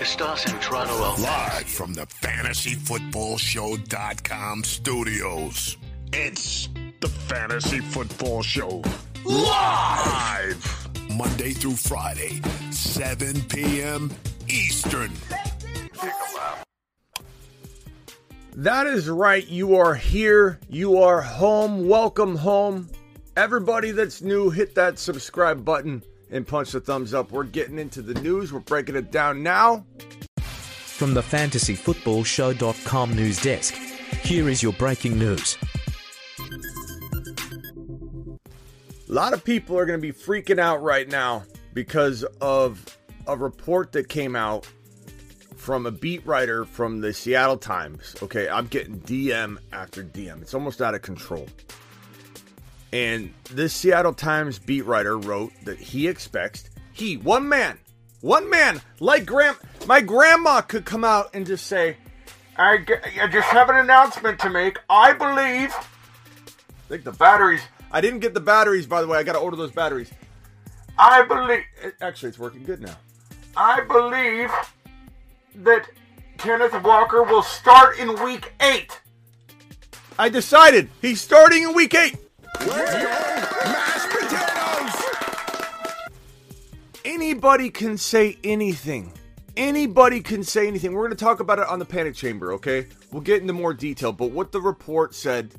Estás entrando al Live from the FantasyFootballShow.com studios. It's the Fantasy Football Show. Live! Monday through Friday, 7 p.m. Eastern. That is right. You are here. You are home. Welcome home. Everybody that's new, hit that subscribe button and punch the thumbs up. We're getting into the news. We're breaking it down now. From the fantasyfootballshow.com news desk, here is your breaking news. A lot of people are going to be freaking out right now because of a report that came out from a beat writer from the Seattle Times. Okay, I'm getting DM after DM. It's almost out of control. And this Seattle Times beat writer wrote that he expects he, one man, one man, like Gram, my grandma could come out and just say, I, I just have an announcement to make. I believe. I think the batteries. I didn't get the batteries, by the way. I got to order those batteries. I believe. Actually, it's working good now. I believe that Kenneth Walker will start in week eight. I decided he's starting in week eight. Mashed potatoes! Anybody can say anything. Anybody can say anything. We're going to talk about it on the panic chamber, okay? We'll get into more detail. But what the report said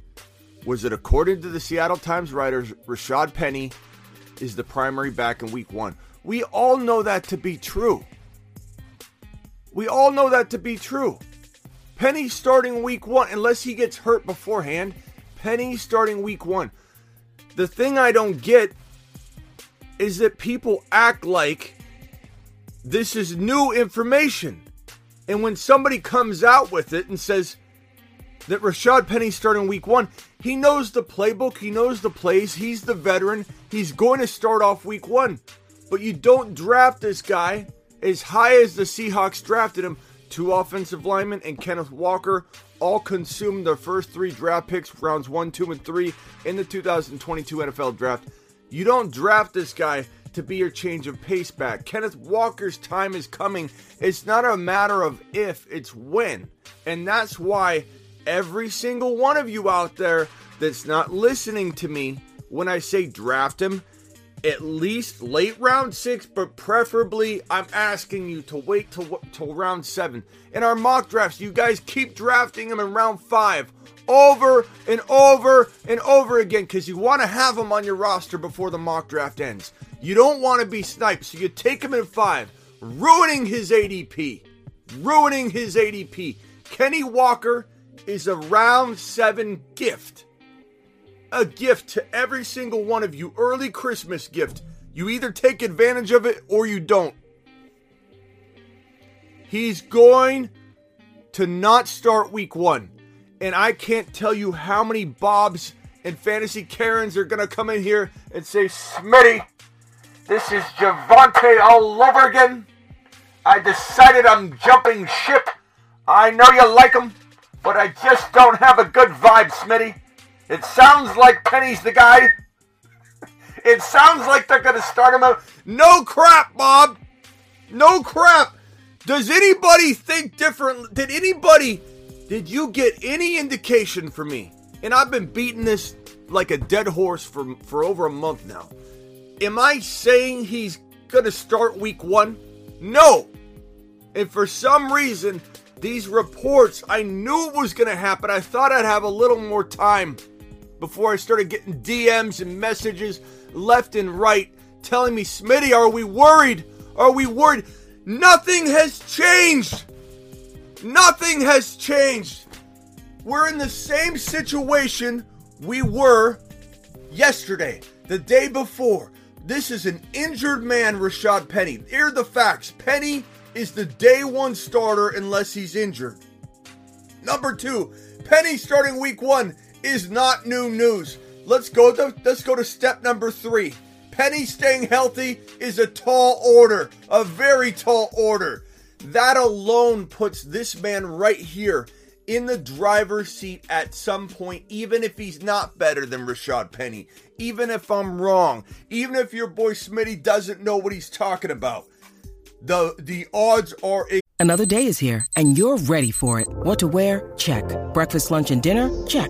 was that according to the Seattle Times writers, Rashad Penny is the primary back in week one. We all know that to be true. We all know that to be true. Penny starting week one, unless he gets hurt beforehand. Penny starting week one. The thing I don't get is that people act like this is new information. And when somebody comes out with it and says that Rashad Penny's starting week one, he knows the playbook, he knows the plays, he's the veteran, he's going to start off week one. But you don't draft this guy as high as the Seahawks drafted him. Two offensive linemen and Kenneth Walker all consumed their first three draft picks, rounds one, two, and three in the 2022 NFL draft. You don't draft this guy to be your change of pace back. Kenneth Walker's time is coming. It's not a matter of if, it's when. And that's why every single one of you out there that's not listening to me when I say draft him, at least late round six, but preferably I'm asking you to wait till, till round seven. In our mock drafts, you guys keep drafting him in round five over and over and over again because you want to have him on your roster before the mock draft ends. You don't want to be sniped, so you take him in five, ruining his ADP. Ruining his ADP. Kenny Walker is a round seven gift a gift to every single one of you. Early Christmas gift. You either take advantage of it or you don't. He's going to not start week one. And I can't tell you how many Bobs and Fantasy Karens are going to come in here and say, Smitty, this is Javonte all over again. I decided I'm jumping ship. I know you like him, but I just don't have a good vibe, Smitty. It sounds like Penny's the guy. It sounds like they're going to start him out. No crap, Bob. No crap. Does anybody think different? Did anybody, did you get any indication from me? And I've been beating this like a dead horse for, for over a month now. Am I saying he's going to start week one? No. And for some reason, these reports, I knew it was going to happen. I thought I'd have a little more time before I started getting DMs and messages left and right telling me, Smitty, are we worried? Are we worried? Nothing has changed. Nothing has changed. We're in the same situation we were yesterday, the day before. This is an injured man, Rashad Penny. Here are the facts. Penny is the day one starter unless he's injured. Number two, Penny starting week one is not new news. Let's go to let's go to step number three. Penny staying healthy is a tall order, a very tall order. That alone puts this man right here in the driver's seat at some point, even if he's not better than Rashad Penny, even if I'm wrong, even if your boy Smitty doesn't know what he's talking about. The the odds are Another day is here, and you're ready for it. What to wear? Check. Breakfast, lunch, and dinner? Check.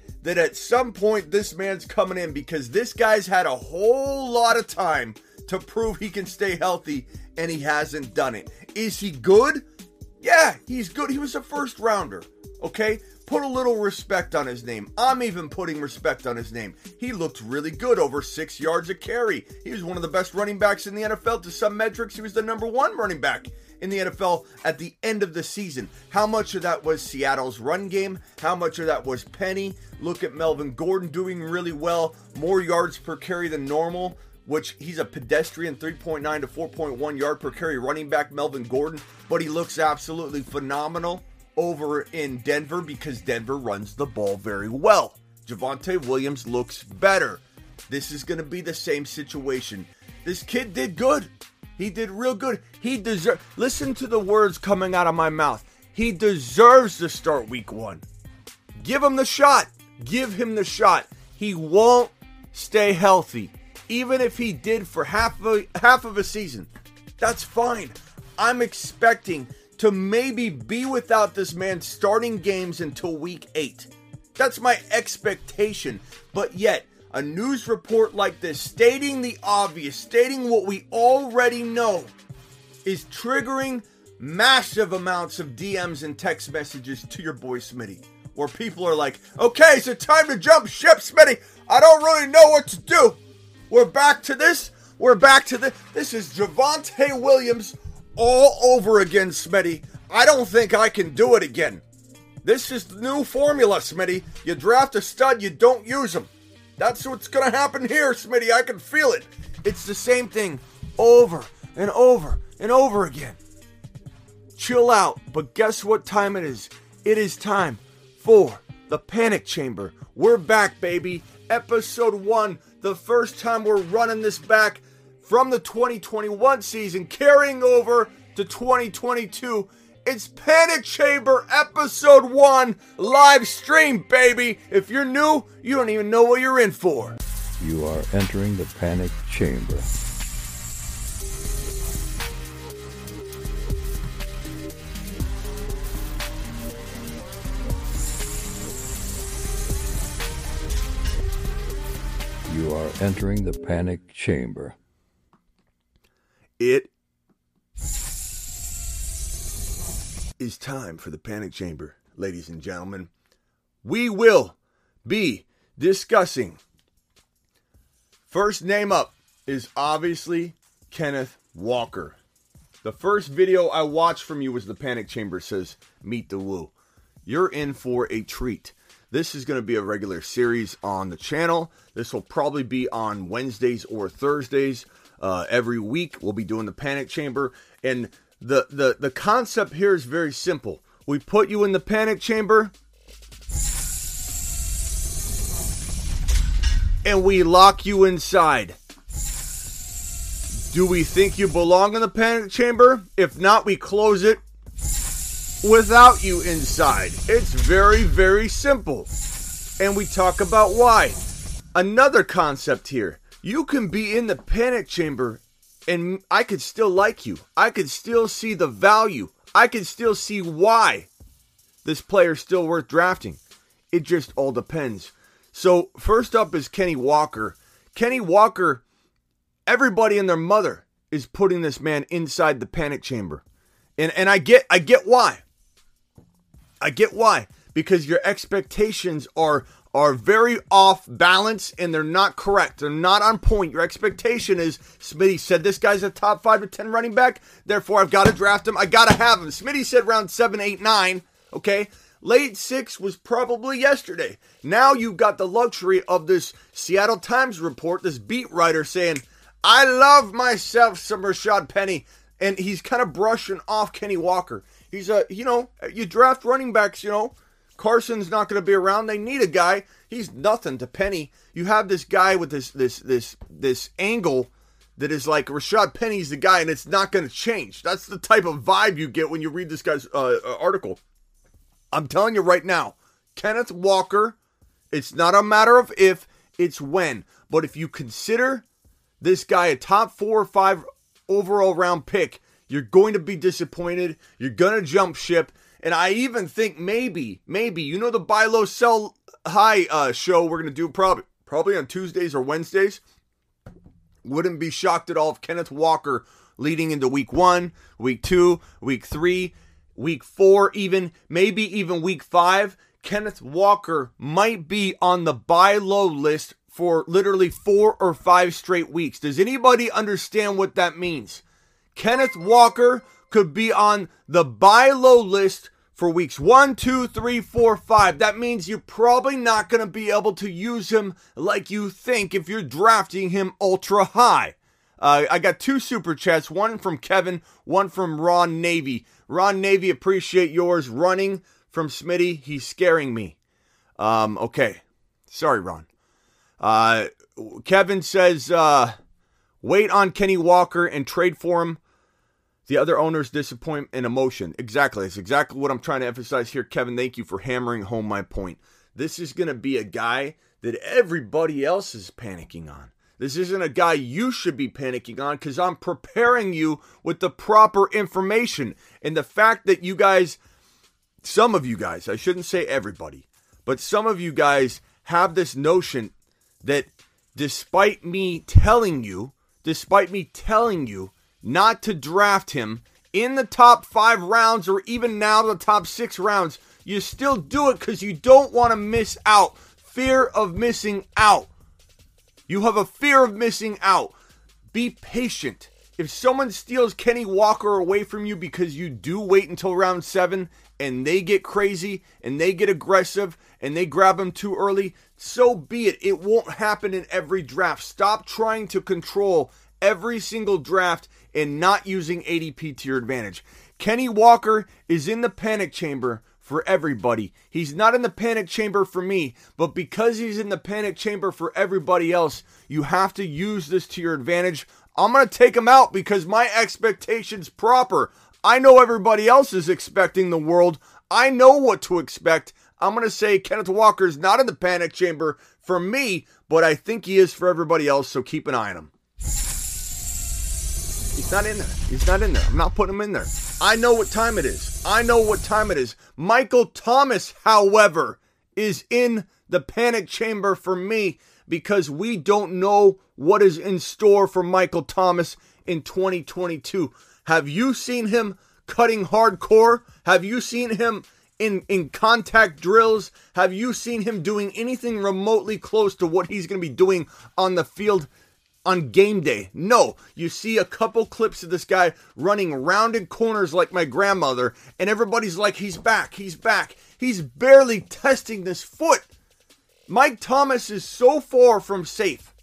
that at some point this man's coming in because this guy's had a whole lot of time to prove he can stay healthy and he hasn't done it. Is he good? Yeah, he's good. He was a first rounder. Okay? Put a little respect on his name. I'm even putting respect on his name. He looked really good, over six yards a carry. He was one of the best running backs in the NFL. To some metrics, he was the number one running back in the NFL at the end of the season. How much of that was Seattle's run game? How much of that was Penny? Look at Melvin Gordon doing really well, more yards per carry than normal, which he's a pedestrian 3.9 to 4.1 yard per carry running back, Melvin Gordon, but he looks absolutely phenomenal over in Denver because Denver runs the ball very well. Javonte Williams looks better. This is going to be the same situation. This kid did good. He did real good. He deserves. Listen to the words coming out of my mouth. He deserves to start week one. Give him the shot. Give him the shot. He won't stay healthy, even if he did for half of a, half of a season. That's fine. I'm expecting to maybe be without this man starting games until week eight. That's my expectation. But yet, a news report like this, stating the obvious, stating what we already know, is triggering massive amounts of DMs and text messages to your boy Smitty. Where people are like, okay, so time to jump ship, Smitty. I don't really know what to do. We're back to this. We're back to this. This is Javonte Williams all over again, Smitty. I don't think I can do it again. This is the new formula, Smitty. You draft a stud, you don't use him. That's what's to happen here, Smitty. I can feel it. It's the same thing over and over and over again. Chill out, but guess what time it is? It is time for the Panic Chamber. We're back, baby. Episode 1, the first time we're running this back from the 2021 season, carrying over to 2022. It's Panic Chamber Episode 1 live stream, baby. If you're new, you don't even know what you're in for. You are entering the panic chamber. You are entering the panic chamber. It is time for the Panic Chamber, ladies and gentlemen. We will be discussing. First name up is obviously Kenneth Walker. The first video I watched from you was the Panic Chamber says, Meet the Woo. You're in for a treat. This is going to be a regular series on the channel. This will probably be on Wednesdays or Thursdays. Uh, every week we'll be doing the Panic Chamber. And the, the, the concept here is very simple. We put you in the Panic Chamber and we lock you inside. Do we think you belong in the panic chamber? If not, we close it without you inside. It's very, very simple. And we talk about why. Another concept here you can be in the panic chamber and I could still like you. I could still see the value. I could still see why this player's still worth drafting. It just all depends. So, first up is Kenny Walker. Kenny Walker, everybody and their mother is putting this man inside the panic chamber. And and I get I get why. I get why. because your expectations are are very off balance and they're not correct. They're not on point. Your expectation is Smitty said this guy's a top five to ten running back, therefore I've got to draft him. I gotta have him. Smitty said round seven, eight, nine. Okay. Late six was probably yesterday. Now you've got the luxury of this Seattle Times report, this beat writer saying, I love myself some Rashad Penny. And he's kind of brushing off Kenny Walker. He's a, you know, you draft running backs, you know, Carson's not going to be around. They need a guy. He's nothing to Penny. You have this guy with this this this this angle that is like Rashad Penny's the guy, and it's not going to change. That's the type of vibe you get when you read this guy's uh, article. I'm telling you right now, Kenneth Walker. It's not a matter of if, it's when. But if you consider this guy a top four or five overall round pick, you're going to be disappointed. You're going to jump ship. And I even think maybe, maybe, you know, the buy low, sell high uh, show we're going to do probably, probably on Tuesdays or Wednesdays. Wouldn't be shocked at all if Kenneth Walker leading into week one, week two, week three, week four, even maybe even week five. Kenneth Walker might be on the buy low list for literally four or five straight weeks. Does anybody understand what that means? Kenneth Walker could be on the buy low list for weeks one, two, three, four, five. That means you're probably not going to be able to use him like you think if you're drafting him ultra high. Uh, I got two super chats, one from Kevin, one from Ron Navy. Ron Navy, appreciate yours. Running from Smitty, he's scaring me. Um, okay. Sorry, Ron. Uh, Kevin says, uh, wait on Kenny Walker and trade for him the other owner's disappointment and emotion. Exactly. That's exactly what I'm trying to emphasize here, Kevin. Thank you for hammering home my point. This is going to be a guy that everybody else is panicking on. This isn't a guy you should be panicking on because I'm preparing you with the proper information. And the fact that you guys, some of you guys, I shouldn't say everybody, but some of you guys have this notion that despite me telling you, despite me telling you not to draft him in the top five rounds or even now the top six rounds, you still do it because you don't want to miss out. Fear of missing out. You have a fear of missing out. Be patient. If someone steals Kenny Walker away from you because you do wait until round seven and they get crazy and they get aggressive and they grab him too early, so be it. It won't happen in every draft. Stop trying to control every single draft and not using ADP to your advantage. Kenny Walker is in the panic chamber for everybody. He's not in the panic chamber for me, but because he's in the panic chamber for everybody else, you have to use this to your advantage. I'm going to take him out because my expectations proper. I know everybody else is expecting the world. I know what to expect. I'm going to say Kenneth Walker is not in the panic chamber for me, but I think he is for everybody else, so keep an eye on him. He's not in there. He's not in there. I'm not putting him in there. I know what time it is. I know what time it is. Michael Thomas, however, is in the panic chamber for me because we don't know what is in store for Michael Thomas in 2022. Have you seen him cutting hardcore? Have you seen him in, in contact drills? Have you seen him doing anything remotely close to what he's going to be doing on the field on game day. No, you see a couple clips of this guy running rounded corners like my grandmother, and everybody's like, he's back, he's back. He's barely testing this foot. Mike Thomas is so far from safe,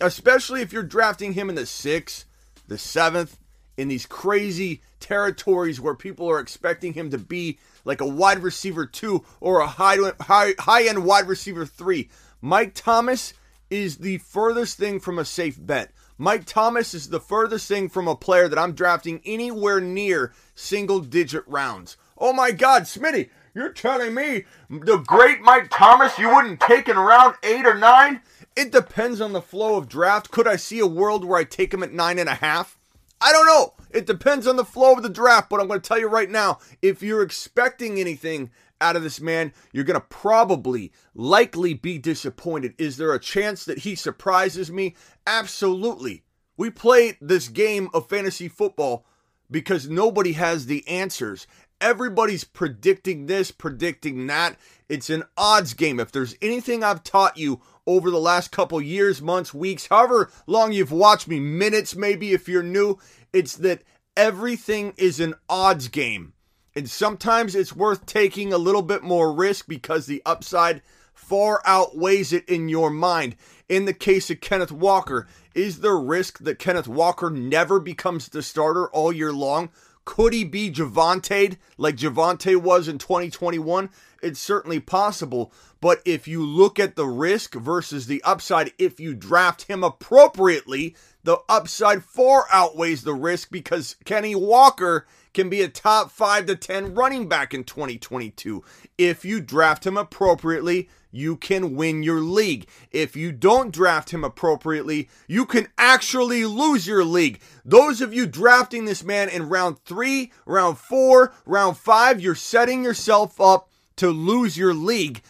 especially if you're drafting him in the sixth, the seventh, in these crazy territories where people are expecting him to be like a wide receiver two or a high high high end wide receiver three. Mike Thomas is the furthest thing from a safe bet. Mike Thomas is the furthest thing from a player that I'm drafting anywhere near single digit rounds. Oh my God, Smitty, you're telling me the great Mike Thomas you wouldn't take in round eight or nine? It depends on the flow of draft. Could I see a world where I take him at nine and a half? I don't know. It depends on the flow of the draft, but I'm going to tell you right now if you're expecting anything out of this man, you're going to probably, likely be disappointed. Is there a chance that he surprises me? Absolutely. We play this game of fantasy football because nobody has the answers. everybody's predicting this, predicting that. It's an odds game. If there's anything I've taught you over the last couple years, months, weeks, however long you've watched me, minutes maybe if you're new, it's that everything is an odds game. And sometimes it's worth taking a little bit more risk because the upside far outweighs it in your mind. In the case of Kenneth Walker, is there risk that Kenneth Walker never becomes the starter all year long? Could he be Javonte like Javonte was in 2021? It's certainly possible. But if you look at the risk versus the upside, if you draft him appropriately, the upside far outweighs the risk because Kenny Walker can be a top 5 to 10 running back in 2022. If you draft him appropriately, you can win your league. If you don't draft him appropriately, you can actually lose your league. Those of you drafting this man in round 3, round 4, round 5, you're setting yourself up to lose your league.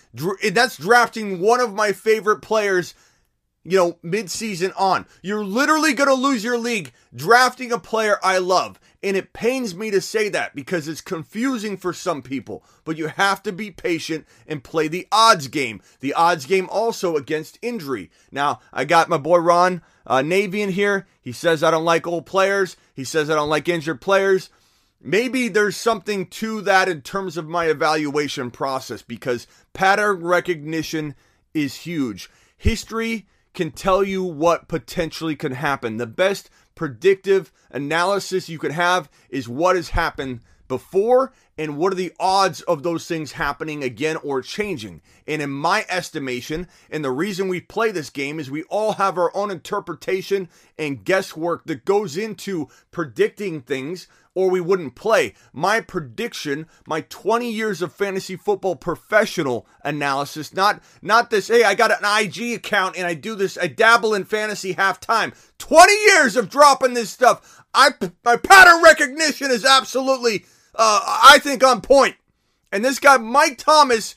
That's drafting one of my favorite players you know, mid-season on. You're literally going to lose your league drafting a player I love. And it pains me to say that because it's confusing for some people. But you have to be patient and play the odds game. The odds game also against injury. Now, I got my boy Ron uh, Navy in here. He says I don't like old players. He says I don't like injured players. Maybe there's something to that in terms of my evaluation process because pattern recognition is huge. History can tell you what potentially can happen. The best predictive analysis you could have is what has happened before and what are the odds of those things happening again or changing. And in my estimation, and the reason we play this game is we all have our own interpretation and guesswork that goes into predicting things or we wouldn't play. My prediction, my 20 years of fantasy football professional analysis, not not this, hey, I got an IG account and I do this, I dabble in fantasy halftime. 20 years of dropping this stuff. I my pattern recognition is absolutely uh, I think on point. And this guy Mike Thomas,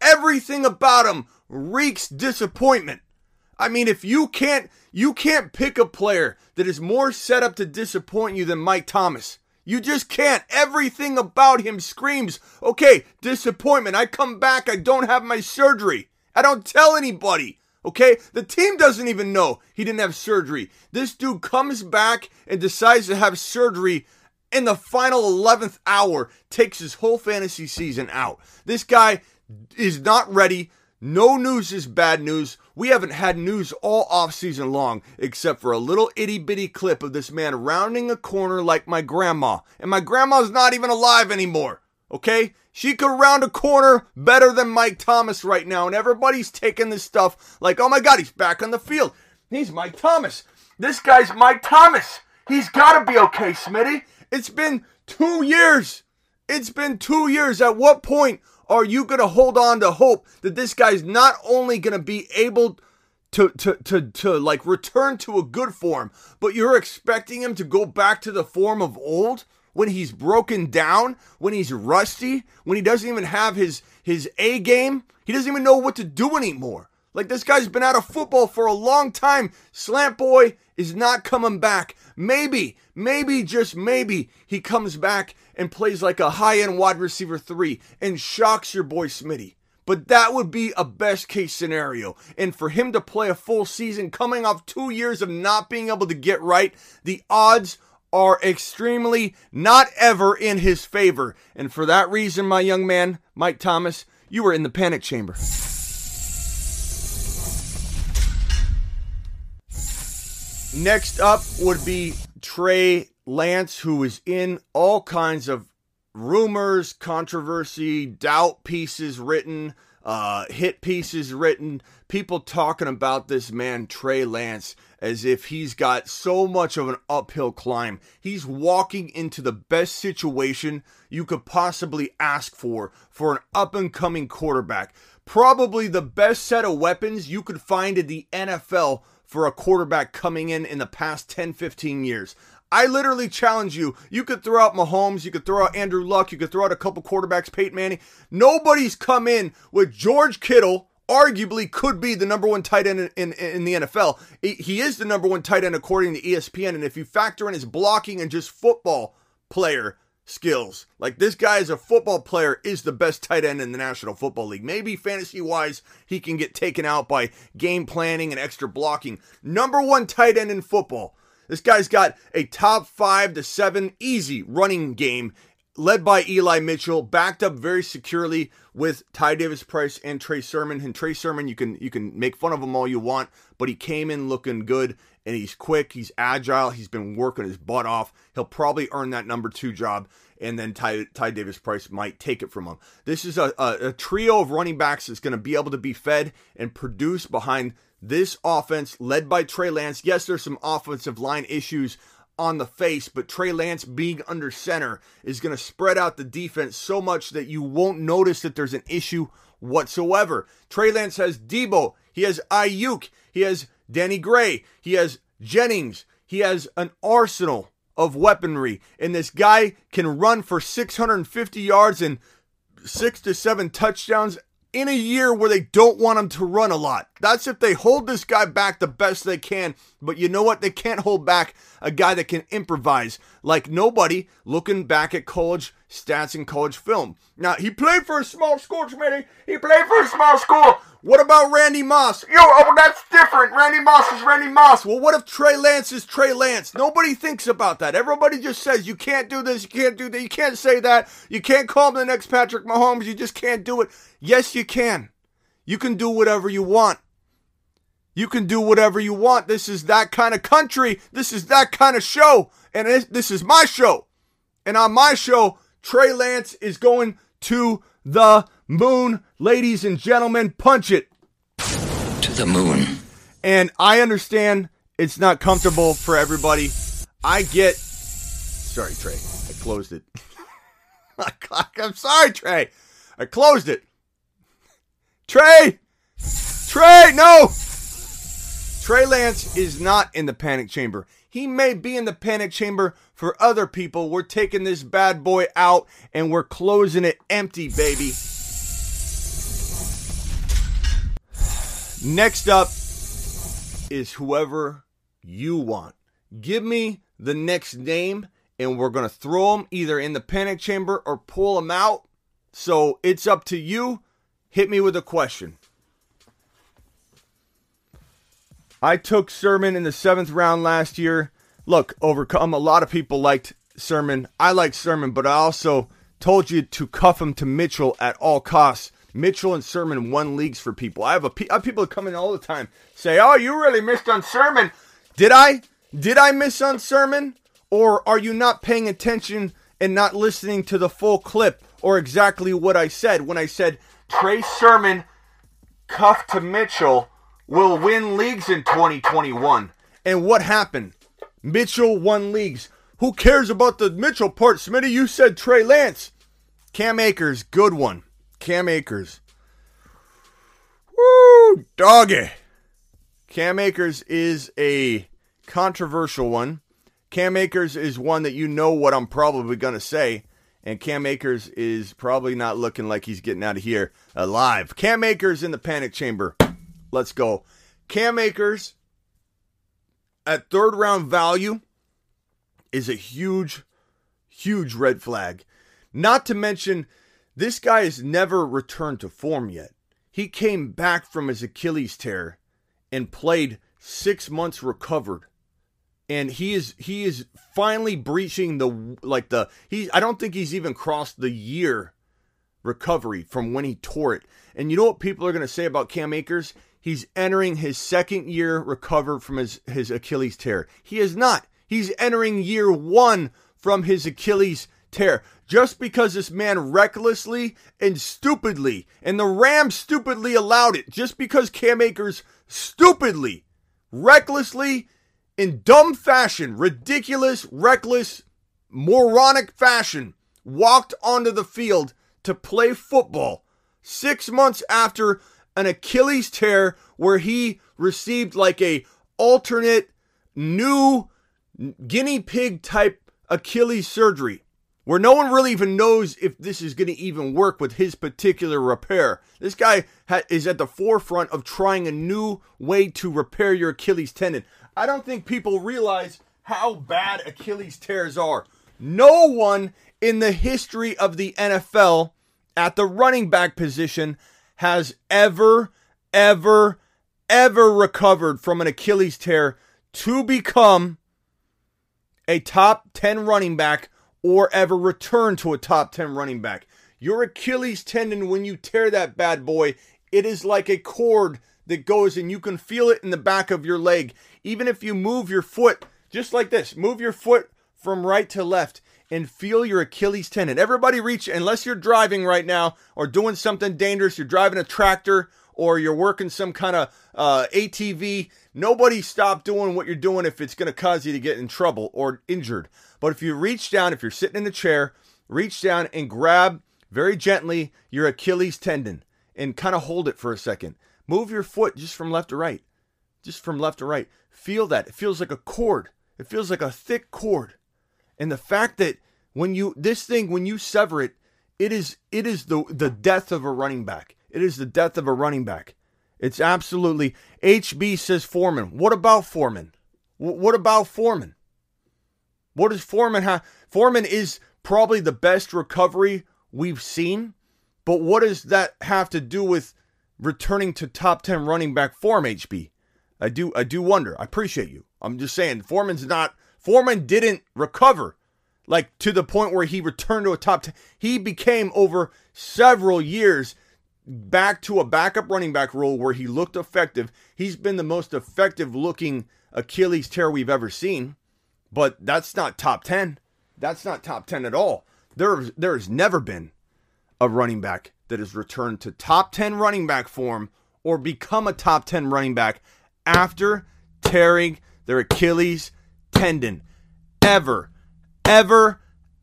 everything about him reeks disappointment. I mean, if you can't you can't pick a player that is more set up to disappoint you than Mike Thomas. You just can't. Everything about him screams, okay, disappointment. I come back, I don't have my surgery. I don't tell anybody. Okay? The team doesn't even know he didn't have surgery. This dude comes back and decides to have surgery in the final 11th hour, takes his whole fantasy season out. This guy is not ready. No news is bad news. We haven't had news all off season long, except for a little itty bitty clip of this man rounding a corner like my grandma. And my grandma's not even alive anymore. Okay? She could round a corner better than Mike Thomas right now. And everybody's taking this stuff like, oh my God, he's back on the field. He's Mike Thomas. This guy's Mike Thomas. He's got to be okay, Smitty. It's been two years. It's been two years. At what point are you going to hold on to hope that this guy's not only going to be able to, to, to, to like return to a good form, but you're expecting him to go back to the form of old when he's broken down, when he's rusty, when he doesn't even have his, his A game? He doesn't even know what to do anymore. Like this guy's been out of football for a long time. Slant Boy is not coming back. Maybe, maybe, just maybe, he comes back and plays like a high end wide receiver three and shocks your boy Smitty. But that would be a best case scenario. And for him to play a full season coming off two years of not being able to get right, the odds are extremely not ever in his favor. And for that reason, my young man, Mike Thomas, you were in the panic chamber. Next up would be Trey Lance, who is in all kinds of rumors, controversy, doubt pieces written, uh, hit pieces written, people talking about this man, Trey Lance, as if he's got so much of an uphill climb. He's walking into the best situation you could possibly ask for for an up and coming quarterback. Probably the best set of weapons you could find in the NFL for a quarterback coming in in the past 10, 15 years. I literally challenge you. You could throw out Mahomes, you could throw out Andrew Luck, you could throw out a couple quarterbacks, Peyton Manning. Nobody's come in with George Kittle, arguably could be the number one tight end in, in, in, the NFL. He is the number one tight end according to ESPN. And if you factor in his blocking and just football player skills. Like this guy as a football player is the best tight end in the National Football League. Maybe fantasy wise, he can get taken out by game planning and extra blocking. Number one tight end in football. This guy's got a top five to seven easy running game led by Eli Mitchell, backed up very securely with Ty Davis Price and Trey Sermon. And Trey Sermon, you can you can make fun of him all you want, but he came in looking good and he's quick, he's agile, he's been working his butt off. He'll probably earn that number two job, and then Ty, Ty Davis Price might take it from him. This is a, a, a trio of running backs that's going to be able to be fed and produce behind this offense led by Trey Lance. Yes, there's some offensive line issues on the face, but Trey Lance being under center is going to spread out the defense so much that you won't notice that there's an issue whatsoever. Trey Lance has Debo, he has Aiyuk, he has Danny Gray, he has Jennings, he has an arsenal of weaponry, and this guy can run for 650 yards and six to seven touchdowns in a year where they don't want him to run a lot. That's if they hold this guy back the best they can. But you know what? They can't hold back a guy that can improvise like nobody looking back at college stats in college film. Now, he played for a small school, Smitty. He played for a small school. What about Randy Moss? Yo, oh, that's different. Randy Moss is Randy Moss. Well, what if Trey Lance is Trey Lance? Nobody thinks about that. Everybody just says, you can't do this, you can't do that, you can't say that, you can't call him the next Patrick Mahomes, you just can't do it. Yes, you can. You can do whatever you want. You can do whatever you want. This is that kind of country. This is that kind of show. And this is my show. And on my show, Trey Lance is going to the moon. Ladies and gentlemen, punch it. To the moon. And I understand it's not comfortable for everybody. I get. Sorry, Trey. I closed it. I'm sorry, Trey. I closed it. Trey! Trey, no! Trey Lance is not in the panic chamber. He may be in the panic chamber for other people. We're taking this bad boy out and we're closing it empty, baby. Next up is whoever you want. Give me the next name and we're going to throw them either in the panic chamber or pull them out. So it's up to you. Hit me with a question. I took Sermon in the seventh round last year. Look, overcome. A lot of people liked Sermon. I like Sermon, but I also told you to cuff him to Mitchell at all costs. Mitchell and Sermon won leagues for people. I have a I have people come in all the time say, "Oh, you really missed on Sermon." Did I? Did I miss on Sermon? Or are you not paying attention and not listening to the full clip or exactly what I said when I said Trey Sermon cuffed to Mitchell will win leagues in 2021. And what happened? Mitchell won leagues. Who cares about the Mitchell part? Smitty, you said Trey Lance. Cam Akers, good one. Cam Akers. Woo, doggy. Cam Akers is a controversial one. Cam Akers is one that you know what I'm probably going to say. And Cam Akers is probably not looking like he's getting out of here alive. Cam Akers in the panic chamber. Let's go. Cam Akers at third round value is a huge, huge red flag. Not to mention, this guy has never returned to form yet. He came back from his Achilles tear and played six months recovered. And he is he is finally breaching the like the he I don't think he's even crossed the year recovery from when he tore it. And you know what people are going to say about Cam Akers? He's entering his second year recovered from his, his Achilles tear. He is not. He's entering year one from his Achilles tear. Just because this man recklessly and stupidly, and the Rams stupidly allowed it, just because Cam Akers stupidly, recklessly, in dumb fashion, ridiculous, reckless, moronic fashion, walked onto the field to play football six months after an Achilles tear where he received like a alternate new guinea pig type Achilles surgery where no one really even knows if this is going to even work with his particular repair. This guy ha- is at the forefront of trying a new way to repair your Achilles tendon. I don't think people realize how bad Achilles tears are. No one in the history of the NFL at the running back position has ever, ever, ever recovered from an Achilles tear to become a top 10 running back or ever return to a top 10 running back. Your Achilles tendon, when you tear that bad boy, it is like a cord that goes and you can feel it in the back of your leg. Even if you move your foot just like this, move your foot from right to left and feel your Achilles tendon. Everybody reach, unless you're driving right now or doing something dangerous, you're driving a tractor or you're working some kind of uh, ATV, nobody stop doing what you're doing if it's going to cause you to get in trouble or injured. But if you reach down, if you're sitting in a chair, reach down and grab very gently your Achilles tendon and kind of hold it for a second. Move your foot just from left to right. Just from left to right. Feel that. It feels like a cord. It feels like a thick cord. And the fact that when you this thing when you sever it, it is it is the the death of a running back. It is the death of a running back. It's absolutely HB says Foreman. What about Foreman? W- what about Foreman? What does Foreman have? Foreman is probably the best recovery we've seen, but what does that have to do with returning to top 10 running back form HB? I do I do wonder. I appreciate you. I'm just saying Foreman's not Foreman didn't recover like to the point where he returned to a top 10. He became over several years back to a backup running back role where he looked effective. He's been the most effective looking Achilles tear we've ever seen, but that's not top 10. That's not top 10 at all. There, there has never been a running back that has returned to top 10 running back form or become a top 10 running back after tearing their Achilles tendon. Ever, ever,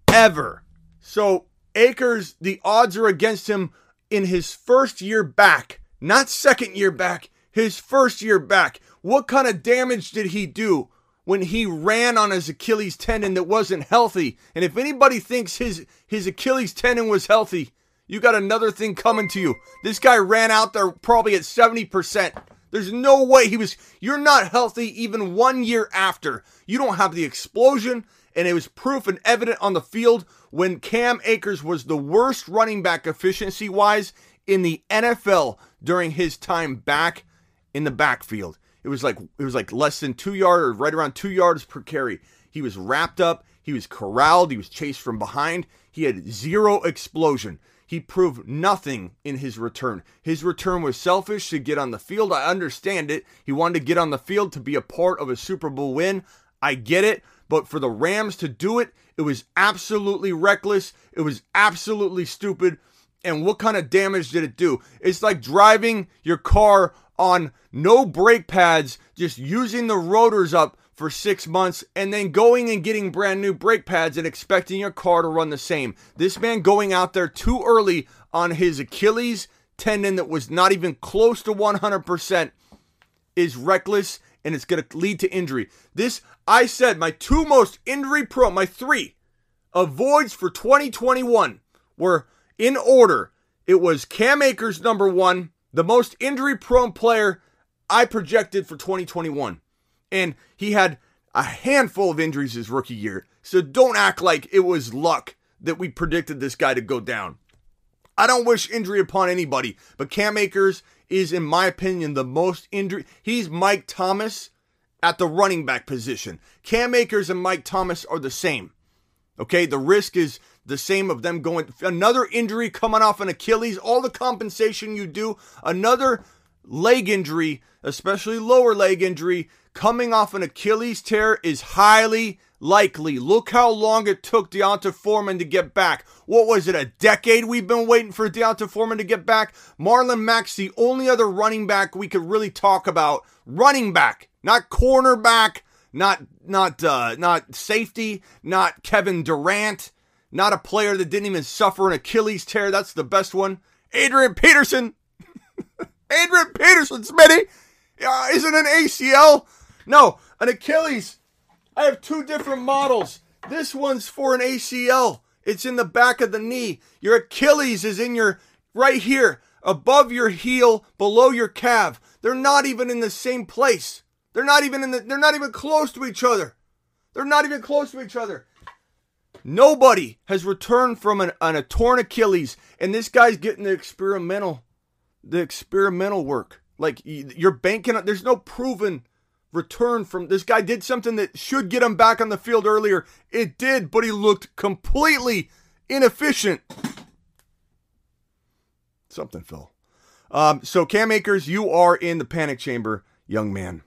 ever. So, Akers, the odds are against him in his first year back, not second year back, his first year back. What kind of damage did he do when he ran on his Achilles tendon that wasn't healthy? And if anybody thinks his his Achilles tendon was healthy, you got another thing coming to you. This guy ran out there probably at 70%. There's no way he was. You're not healthy even one year after. You don't have the explosion, and it was proof and evident on the field when Cam Akers was the worst running back efficiency wise in the NFL during his time back in the backfield. It was like it was like less than two yards, or right around two yards per carry. He was wrapped up. He was corralled. He was chased from behind. He had zero explosion. He proved nothing in his return. His return was selfish to get on the field. I understand it. He wanted to get on the field to be a part of a Super Bowl win. I get it. But for the Rams to do it, it was absolutely reckless. It was absolutely stupid. And what kind of damage did it do? It's like driving your car on no brake pads, just using the rotors up for six months and then going and getting brand new brake pads and expecting your car to run the same. This man going out there too early on his Achilles tendon that was not even close to 100% is reckless and it's going to lead to injury. This, I said, my two most injury prone, my three avoids for 2021 were in order. It was Cam Akers, number one, the most injury prone player I projected for 2021 and he had a handful of injuries his rookie year. So don't act like it was luck that we predicted this guy to go down. I don't wish injury upon anybody, but Cam Akers is, in my opinion, the most injury. He's Mike Thomas at the running back position. Cam Akers and Mike Thomas are the same. Okay, the risk is the same of them going another injury coming off an Achilles, all the compensation you do, another leg injury, especially lower leg injury, coming off an Achilles tear is highly likely. Look how long it took D'Onta Foreman to get back. What was it, a decade we've been waiting for D'Onta Foreman to get back? Marlon Mack's the only other running back we could really talk about. Running back, not cornerback, not not uh, not safety, not Kevin Durant, not a player that didn't even suffer an Achilles tear. That's the best one. Adrian Peterson. Adrian Peterson, Smitty. Uh, isn't an ACL? No, an Achilles. I have two different models. This one's for an ACL. It's in the back of the knee. Your Achilles is in your right here, above your heel, below your calf. They're not even in the same place. They're not even in the they're not even close to each other. They're not even close to each other. Nobody has returned from an, an, a torn Achilles, and this guy's getting the experimental, the experimental work. Like you're banking on. There's no proven return from this guy. Did something that should get him back on the field earlier. It did, but he looked completely inefficient. Something, Phil. Um, so Cam Akers, you are in the panic chamber, young man.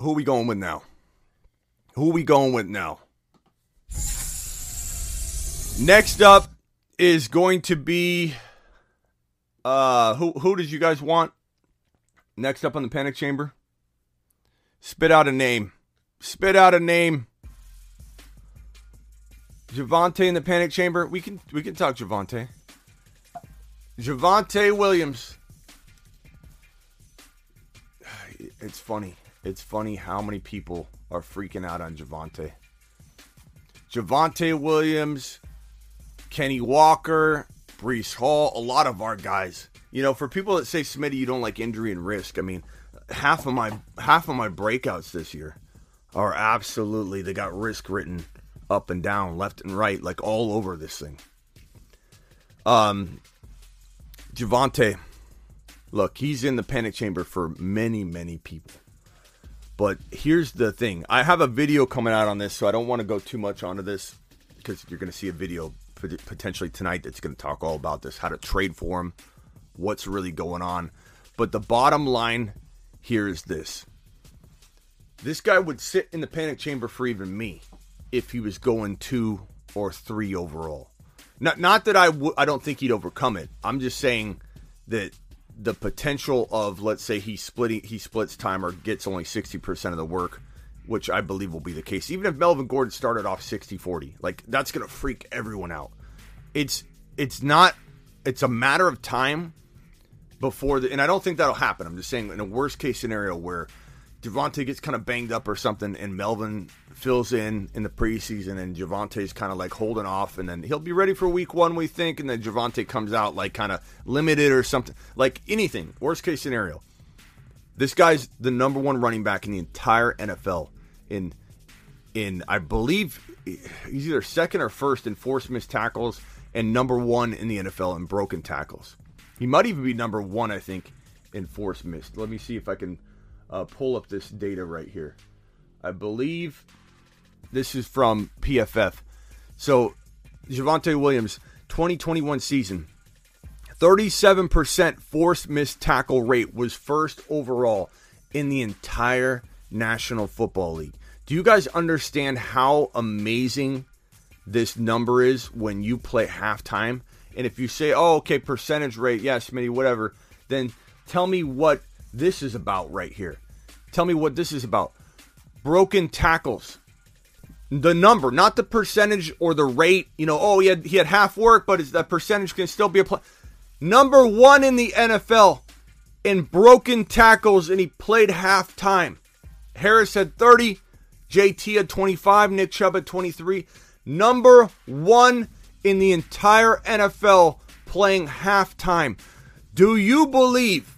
Who are we going with now? Who are we going with now? Next up is going to be uh who who did you guys want? Next up on the panic chamber? Spit out a name. Spit out a name. Javonte in the panic chamber. We can we can talk Javonte. Javonte Williams. It's funny. It's funny how many people are freaking out on Javonte. Javonte Williams, Kenny Walker, Breece Hall, a lot of our guys. You know, for people that say Smitty, you don't like injury and risk. I mean, half of my half of my breakouts this year are absolutely they got risk written up and down, left and right, like all over this thing. Um, Javonte, look, he's in the panic chamber for many, many people. But here's the thing I have a video coming out on this, so I don't want to go too much onto this because you're going to see a video potentially tonight that's going to talk all about this how to trade for him, what's really going on. But the bottom line here is this this guy would sit in the panic chamber for even me if he was going two or three overall. Not not that I w- I don't think he'd overcome it. I'm just saying that the potential of let's say he splitting he splits time or gets only 60% of the work, which I believe will be the case. Even if Melvin Gordon started off 60-40, like that's going to freak everyone out. It's it's not it's a matter of time before the and I don't think that'll happen. I'm just saying in a worst case scenario where Javonte gets kind of banged up or something, and Melvin fills in in the preseason, and Javonte's kind of like holding off, and then he'll be ready for week one, we think, and then Javonte comes out like kind of limited or something, like anything. Worst case scenario. This guy's the number one running back in the entire NFL. In in I believe he's either second or first in forced missed tackles, and number one in the NFL in broken tackles. He might even be number one, I think, in forced missed. Let me see if I can uh, pull up this data right here. I believe this is from PFF. So, Javonte Williams, 2021 season, 37% forced missed tackle rate was first overall in the entire National Football League. Do you guys understand how amazing this number is when you play halftime? And if you say, oh, okay, percentage rate, yes, Smitty, whatever, then tell me what this is about right here. Tell me what this is about. Broken tackles. The number, not the percentage or the rate. You know, oh, he had he had half work, but is that percentage can still be applied. Number one in the NFL in broken tackles, and he played half time. Harris had 30, JT at 25, Nick Chubb at 23. Number one in the entire NFL playing halftime. Do you believe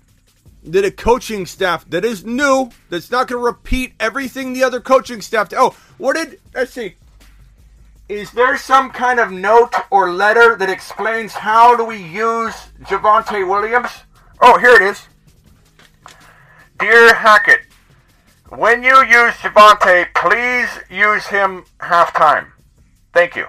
that a coaching staff that is new, that's not going to repeat everything the other coaching staff did? Oh, what did, let's see. Is there some kind of note or letter that explains how do we use Javonte Williams? Oh, here it is. Dear Hackett, when you use Javonte, please use him halftime. Thank you.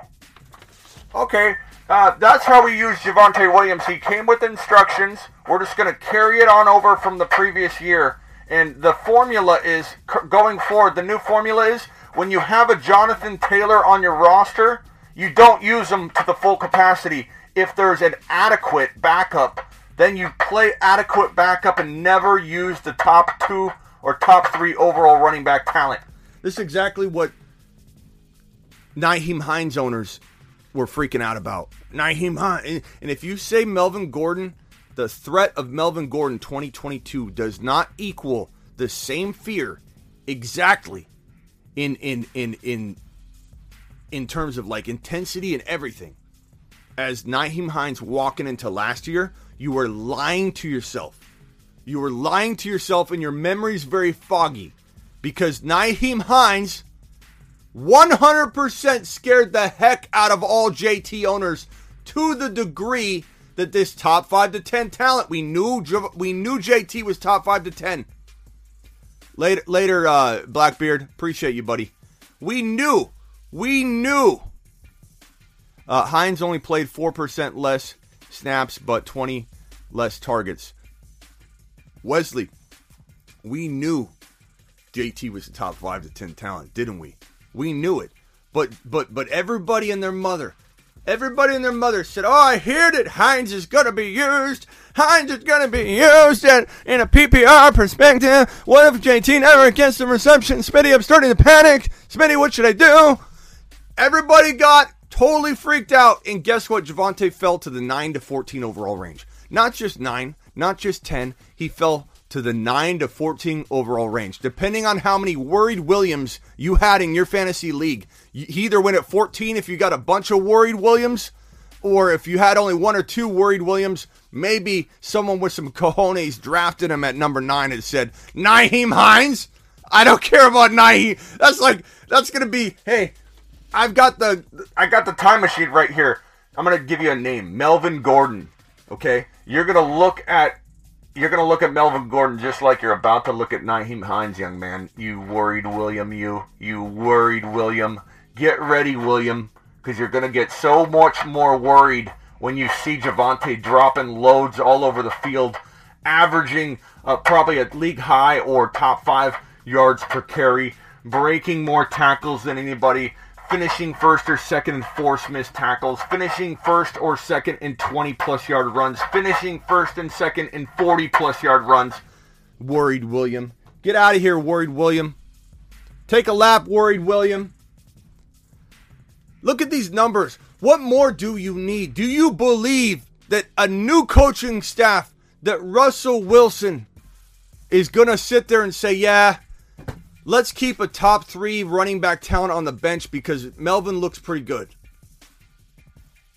Okay, uh, that's how we use Javonte Williams. He came with instructions. We're just going to carry it on over from the previous year. And the formula is going forward. The new formula is when you have a Jonathan Taylor on your roster, you don't use him to the full capacity. If there's an adequate backup, then you play adequate backup and never use the top two or top three overall running back talent. This is exactly what Nyheim Hines owners were freaking out about. Nyheim Hines. And if you say Melvin Gordon, the threat of Melvin Gordon 2022 does not equal the same fear exactly in in in in in terms of like intensity and everything as Nyheim Hines walking into last year, you were lying to yourself. You were lying to yourself, and your memory's very foggy because Nyheim Hines 100% scared the heck out of all JT owners to the degree that this top 5 to 10 talent we knew we knew JT was top 5 to 10 later later uh Blackbeard appreciate you buddy. We knew we knew. Uh, Hines only played 4% less snaps but 20 less targets Wesley we knew JT was the top 5 to 10 talent didn't we we knew it. But but but everybody and their mother, everybody and their mother said, "Oh, I hear that Hines is gonna be used. Hines is gonna be used in, in a PPR perspective. What if JT never gets the reception? Smitty, I'm starting to panic. Smitty, what should I do?" Everybody got totally freaked out, and guess what? Javonte fell to the nine to fourteen overall range. Not just nine, not just ten. He fell to the 9 to 14 overall range. Depending on how many worried Williams you had in your fantasy league, he either went at 14 if you got a bunch of worried Williams, or if you had only one or two worried Williams, maybe someone with some cojones drafted him at number 9 and said, Nyheim Hines? I don't care about Nyheim. That's like, that's going to be, hey, I've got the, I got the time machine right here. I'm to give you a name, Melvin Gordon. Okay? You're going to look at you're going to look at Melvin Gordon just like you're about to look at Nyheim Hines, young man. You worried William, you. You worried William. Get ready, William, because you're going to get so much more worried when you see Javonte dropping loads all over the field, averaging uh, probably a league high or top five yards per carry, breaking more tackles than anybody, finishing first or second in force missed tackles, finishing first or second in 20 plus yard runs, finishing first and second in 40 plus yard runs. Worried William. Get out of here, worried William. Take a lap, worried William. Look at these numbers. What more do you need? Do you believe that a new coaching staff, that Russell Wilson is going to sit there and say, yeah, let's keep a top three running back talent on the bench because Melvin looks pretty good.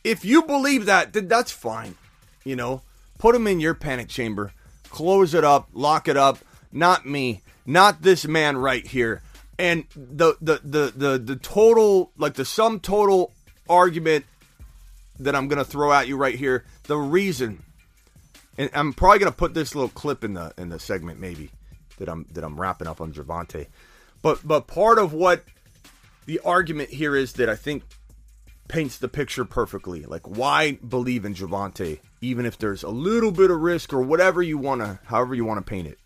If you believe that, then that's fine. You know, put him in your panic chamber, close it up, lock it up. Not me, not this man right here. And the the the the the total, like the sum total argument that I'm gonna throw at you right here. The reason, and I'm probably gonna put this little clip in the in the segment maybe that I'm that I'm wrapping up on Javonte. But but part of what the argument here is that I think paints the picture perfectly. Like why believe in Javonte, even if there's a little bit of risk or whatever you wanna however you wanna paint it.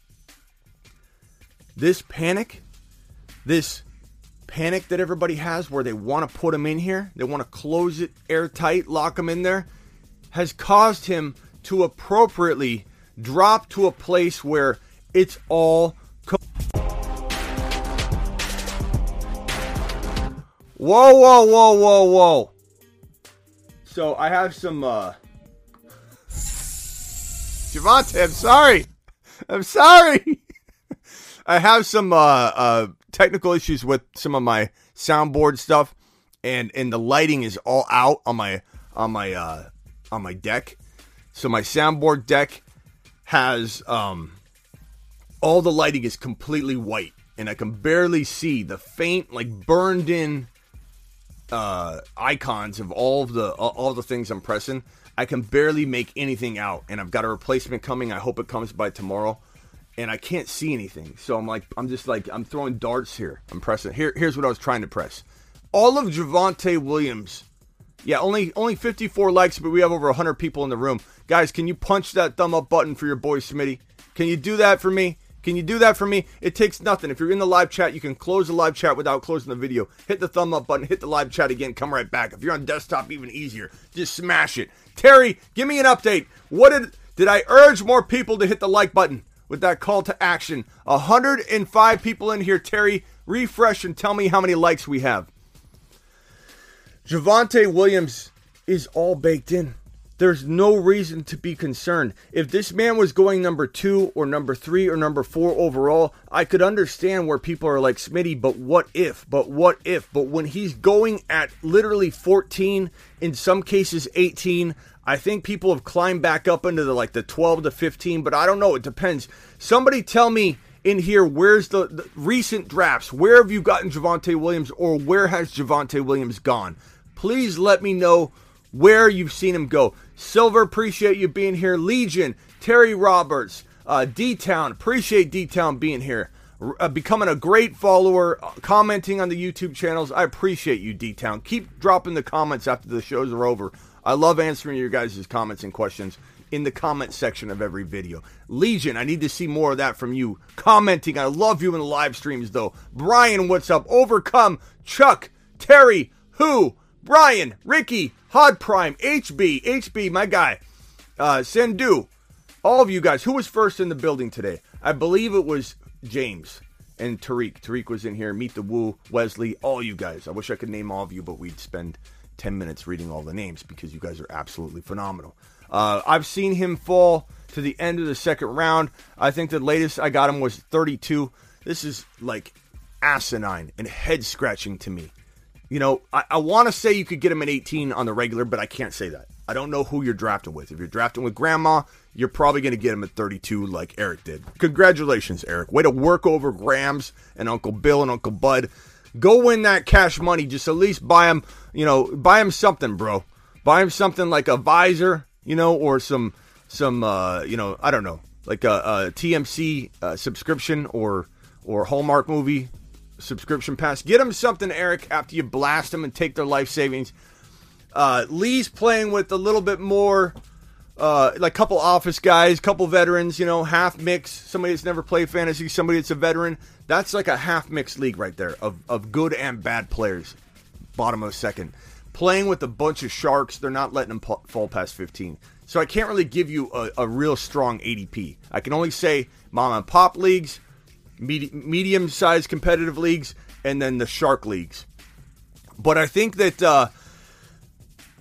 This panic, this panic that everybody has where they want to put him in here, they want to close it airtight, lock him in there, has caused him to appropriately drop to a place where it's all. Co- whoa, whoa, whoa, whoa, whoa. So I have some. uh Javonte, I'm sorry. I'm sorry. I have some uh, uh, technical issues with some of my soundboard stuff, and and the lighting is all out on my on my uh, on my deck. So my soundboard deck has um, all the lighting is completely white and I can barely see the faint, like burned in uh, icons of all of the all the things I'm pressing. I can barely make anything out, and I've got a replacement coming. I hope it comes by tomorrow, and I can't see anything. So I'm like, I'm just like, I'm throwing darts here. I'm pressing. Here, here's what I was trying to press. All of Javonte Williams. Yeah, only only 54 likes, but we have over 100 people in the room. Guys, can you punch that thumb up button for your boy Smitty? Can you do that for me? Can you do that for me? It takes nothing. If you're in the live chat, you can close the live chat without closing the video. Hit the thumb up button, hit the live chat again, come right back. If you're on desktop, even easier. Just smash it. Terry, give me an update. What did did I urge more people to hit the like button with that call to action? 105 people in here. Terry, refresh and tell me how many likes we have. Javonte Williams is all baked in. There's no reason to be concerned. If this man was going number two or number three or number four overall, I could understand where people are like, Smitty, but what if? But what if? But when he's going at literally 14, in some cases 18, I think people have climbed back up into the like the 12 to 15, but I don't know. It depends. Somebody tell me in here where's the, the recent drafts? Where have you gotten Javonte Williams or where has Javonte Williams gone? Please let me know where you've seen him go. Silver, appreciate you being here. Legion, Terry Roberts, uh, D Town, appreciate D Town being here. Uh, becoming a great follower, uh, commenting on the YouTube channels. I appreciate you, D Town. Keep dropping the comments after the shows are over. I love answering your guys' comments and questions in the comment section of every video. Legion, I need to see more of that from you. Commenting, I love you in the live streams though. Brian, what's up? Overcome, Chuck, Terry, who? Brian, Ricky, Hod Prime, HB, HB, my guy, uh, Sendu, all of you guys. Who was first in the building today? I believe it was James and Tariq. Tariq was in here. Meet the Woo, Wesley, all you guys. I wish I could name all of you, but we'd spend 10 minutes reading all the names because you guys are absolutely phenomenal. Uh, I've seen him fall to the end of the second round. I think the latest I got him was 32. This is like asinine and head scratching to me. You know, I, I want to say you could get him at 18 on the regular, but I can't say that. I don't know who you're drafting with. If you're drafting with grandma, you're probably going to get him at 32 like Eric did. Congratulations, Eric. Way to work over Grams and Uncle Bill and Uncle Bud. Go win that cash money. Just at least buy him, you know, buy him something, bro. Buy him something like a visor, you know, or some, some, uh, you know, I don't know, like a, a TMC uh, subscription or, or Hallmark movie subscription pass. Get them something, Eric, after you blast them and take their life savings. Uh, Lee's playing with a little bit more, uh, like couple office guys, couple veterans, you know, half mix. Somebody that's never played fantasy, somebody that's a veteran. That's like a half mix league right there of, of good and bad players. Bottom of second. Playing with a bunch of sharks, they're not letting them fall past 15. So I can't really give you a, a real strong ADP. I can only say mom and pop leagues medium sized competitive leagues, and then the shark leagues. But I think that uh,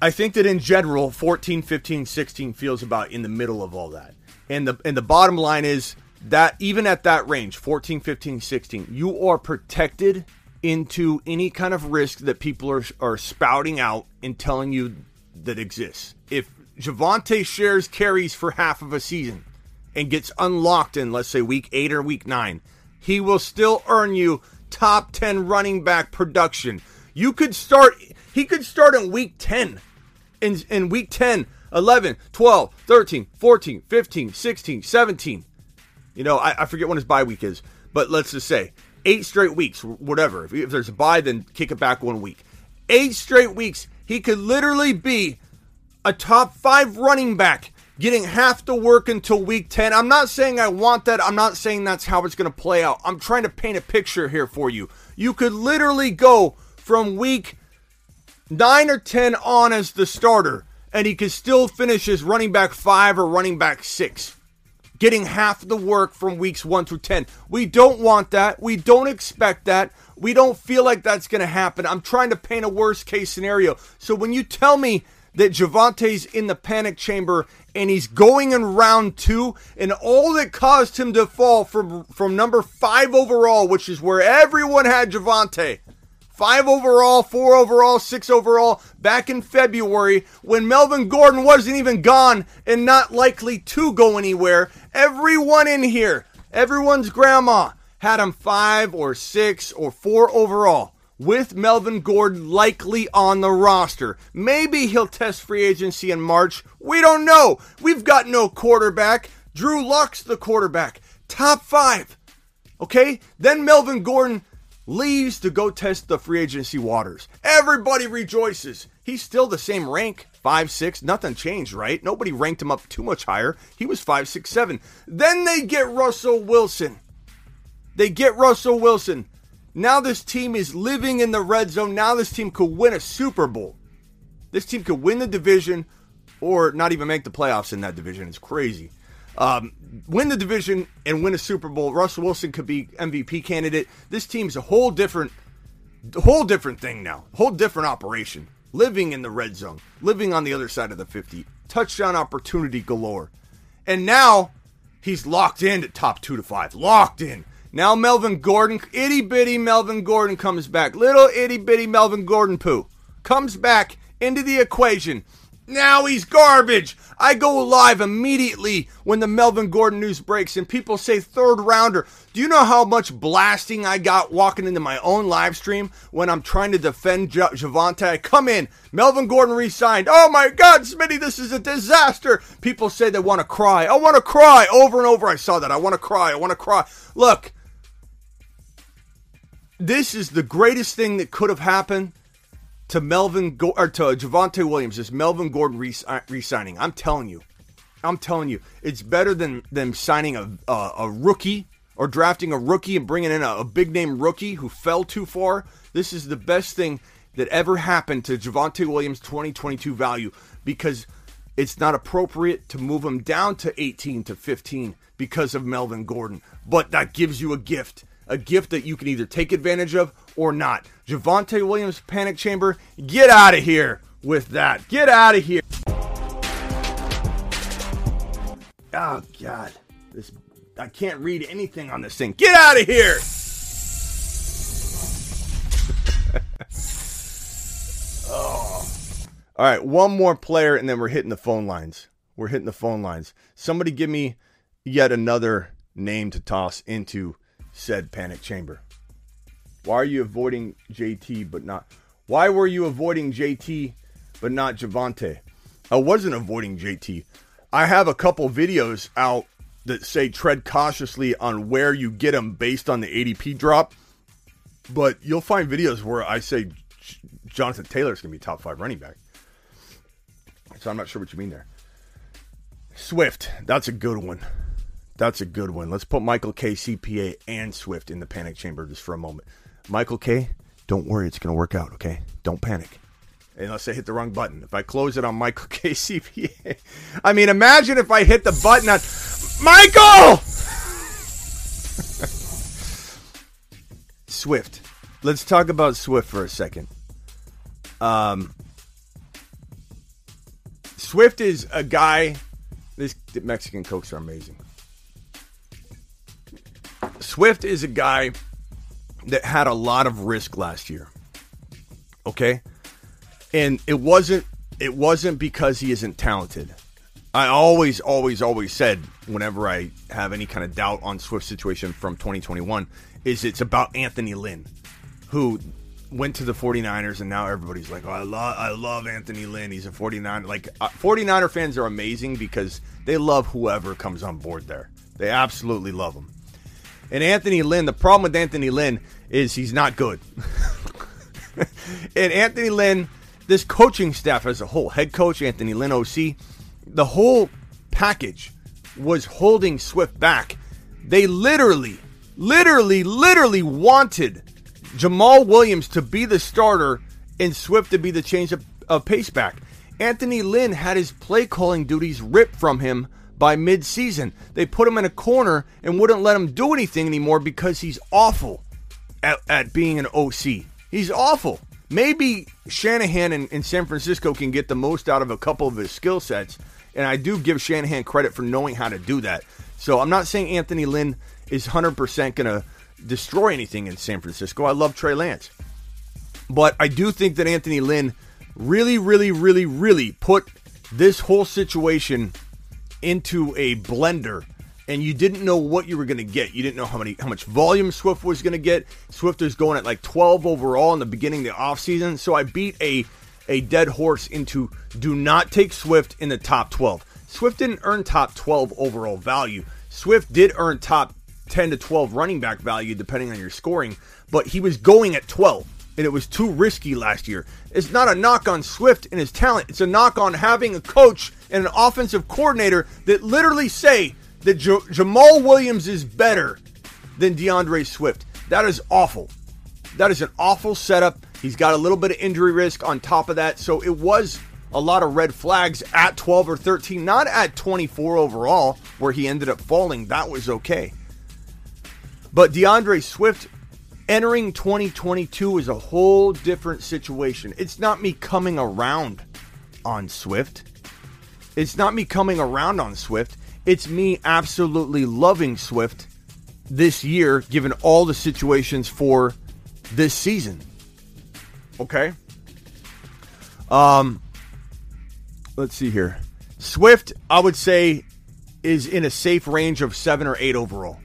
I think that in general, 14, 15, 16 feels about in the middle of all that. And the and the bottom line is that even at that range, 14, 15, 16, you are protected into any kind of risk that people are are spouting out and telling you that exists. If Javonte shares carries for half of a season and gets unlocked in, let's say, week eight or week nine, he will still earn you top 10 running back production. You could start, he could start in week 10. In, in week 10, 11, 12, 13, 14, 15, 16, 17. You know, I, I forget when his bye week is, but let's just say eight straight weeks, whatever. If, if there's a bye, then kick it back one week. Eight straight weeks, he could literally be a top five running back getting half the work until week 10. I'm not saying I want that. I'm not saying that's how it's going to play out. I'm trying to paint a picture here for you. You could literally go from week 9 or 10 on as the starter, and he could still finish as running back 5 or running back 6. Getting half the work from weeks 1 through 10. We don't want that. We don't expect that. We don't feel like that's going to happen. I'm trying to paint a worst case scenario. So when you tell me that Javonte's in the panic chamber and he's going in round two, and all that caused him to fall from from number five overall, which is where everyone had Javonte. Five overall, four overall, six overall, back in February when Melvin Gordon wasn't even gone and not likely to go anywhere. Everyone in here, everyone's grandma had him five or six or four overall with Melvin Gordon likely on the roster. Maybe he'll test free agency in March. We don't know. We've got no quarterback. Drew Lock's the quarterback. Top five. Okay? Then Melvin Gordon leaves to go test the free agency waters. Everybody rejoices. He's still the same rank. Five, six, nothing changed, right? Nobody ranked him up too much higher. He was five, six, seven. Then they get Russell Wilson. They get Russell Wilson. Now this team is living in the red zone. Now this team could win a Super Bowl. This team could win the division or not even make the playoffs in that division. It's crazy. Um, win the division and win a Super Bowl. Russell Wilson could be MVP candidate. This team's a whole different, whole different thing now. Whole different operation. living in the red zone, living on the other side of the 50, touchdown opportunity galore. And now he's locked in at top two to five. Locked in. Now Melvin Gordon, itty bitty Melvin Gordon comes back. Little itty bitty Melvin Gordon poo comes back into the equation. Now he's garbage. I go live immediately when the Melvin Gordon news breaks and people say third rounder. Do you know how much blasting I got walking into my own live stream when I'm trying to defend J- Javonte? I come in, Melvin Gordon re-signed. Oh my God, Smitty, this is a disaster. People say they want to cry. I want to cry over and over. I saw that. I want to cry. I want to cry. Look, this is the greatest thing that could have happened to Melvin Go- or to Javonte Williams is Melvin Gordon re- uh, signing I'm telling you, I'm telling you, it's better than them signing a a, a rookie or drafting a rookie and bringing in a, a, big name rookie who fell too far. This is the best thing that ever happened to Javonte Williams' 2022 value because it's not appropriate to move him down to 18 to 15 because of Melvin Gordon, but that gives you a gift a gift that you can either take advantage of or not. Javonte Williams Panic Chamber, get out of here with that. Get out of here. Oh God, this I can't read anything on this thing. Get out of here. oh. All right, one more player and then we're hitting the phone lines. We're hitting the phone lines. Somebody give me yet another name to toss into said Panic Chamber. Why are you avoiding JT but not? Why were you avoiding JT but not Javonte? I wasn't avoiding JT. I have a couple videos out that say tread cautiously on where you get them based on the ADP drop. But you'll find videos where I say Jonathan Taylor's going to be top five running back. So I'm not sure what you mean there. Swift, that's a good one. That's a good one. Let's put Michael K, CPA, and Swift in the panic chamber just for a moment. Michael K, don't worry, it's going to work out, okay? Don't panic. Unless I hit the wrong button. If I close it on Michael K, CPA. I mean, imagine if I hit the button on Michael! Swift. Let's talk about Swift for a second. Um, Swift is a guy. These Mexican cokes are amazing. Swift is a guy that had a lot of risk last year. Okay? And it wasn't it wasn't because he isn't talented. I always always always said whenever I have any kind of doubt on Swift's situation from 2021 is it's about Anthony Lynn who went to the 49ers and now everybody's like, "Oh, I love I love Anthony Lynn. He's a 49 like uh, 49er fans are amazing because they love whoever comes on board there. They absolutely love him. And Anthony Lynn, the problem with Anthony Lynn is he's not good. and Anthony Lynn, this coaching staff as a whole, head coach Anthony Lynn OC, the whole package was holding Swift back. They literally, literally, literally wanted Jamaal Williams to be the starter and Swift to be the change of, of pace back. Anthony Lynn had his play calling duties ripped from him by mid-season. They put him in a corner and wouldn't let him do anything anymore because he's awful at, at being an OC. He's awful. Maybe Shanahan in, in San Francisco can get the most out of a couple of his skill sets, and I do give Shanahan credit for knowing how to do that. So I'm not saying Anthony Lynn is 100% going to destroy anything in San Francisco. I love Trey Lance. But I do think that Anthony Lynn really, really, really, really put this whole situation into a blender and you didn't know what you were going to get. You didn't know how many how much volume Swift was going to get. Swift was going at like 12 overall in the beginning of the offseason. So I beat a a dead horse into do not take Swift in the top 12. Swift didn't earn top 12 overall value. Swift did earn top 10 to 12 running back value depending on your scoring, but he was going at 12 and it was too risky last year. It's not a knock on Swift and his talent. It's a knock on having a coach and an offensive coordinator that literally say that J- Jamaal Williams is better than DeAndre Swift. That is awful. That is an awful setup. He's got a little bit of injury risk on top of that. So it was a lot of red flags at 12 or 13, not at 24 overall, where he ended up falling. That was okay. But DeAndre Swift Entering 2022 is a whole different situation. It's not me coming around on Swift. It's not me coming around on Swift. It's me absolutely loving Swift this year, given all the situations for this season. Okay. Um, let's see here. Swift, I would say, is in a safe range of seven or eight overall.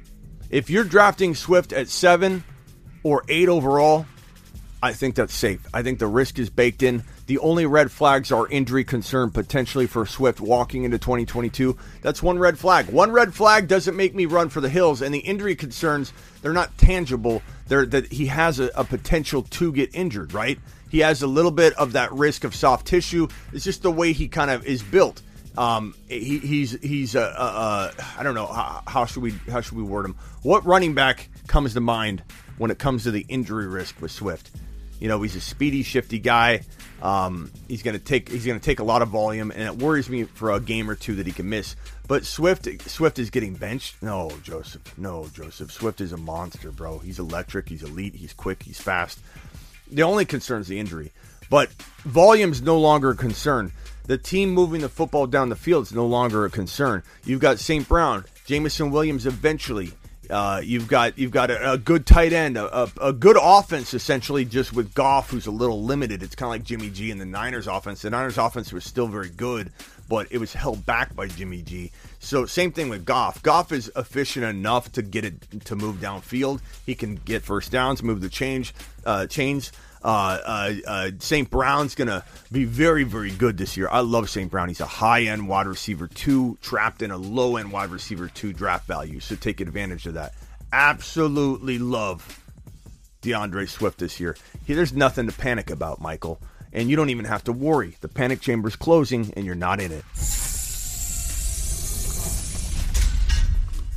If you're drafting Swift at seven or eight overall, I think that's safe. I think the risk is baked in. The only red flags are injury concern potentially for Swift walking into 2022. That's one red flag. One red flag doesn't make me run for the hills, and the injury concerns they're not tangible. They're that he has a, a potential to get injured. Right? He has a little bit of that risk of soft tissue. It's just the way he kind of is built. Um, he, he's he's a, a, a I don't know how, how should we how should we word him? What running back comes to mind when it comes to the injury risk with Swift? You know, he's a speedy, shifty guy. Um, he's to take he's to take a lot of volume, and it worries me for a game or two that he can miss. But Swift Swift is getting benched. No, Joseph. No, Joseph. Swift is a monster, bro. He's electric. He's elite. He's quick. He's fast. The only concern is the injury, but volume's no longer a concern. The team moving the football down the field is no longer a concern. You've got St. Brown, Jameson Williams eventually. Uh, you've got you've got a, a good tight end, a, a, a, good offense essentially, just with Goff, who's a little limited. It's kind of like Jimmy G and the Niners offense. The Niners offense was still very good, but it was held back by Jimmy G. So same thing with Goff. Goff is efficient enough to get it to move downfield. He can get first downs, move the change uh, chains. Uh, uh, uh, St. Brown's going to be very, very good this year. I love St. Brown. He's a high end wide receiver two, trapped in a low end wide receiver two draft value. So take advantage of that. Absolutely love DeAndre Swift this year. He, there's nothing to panic about, Michael. And you don't even have to worry. The panic chamber's closing and you're not in it.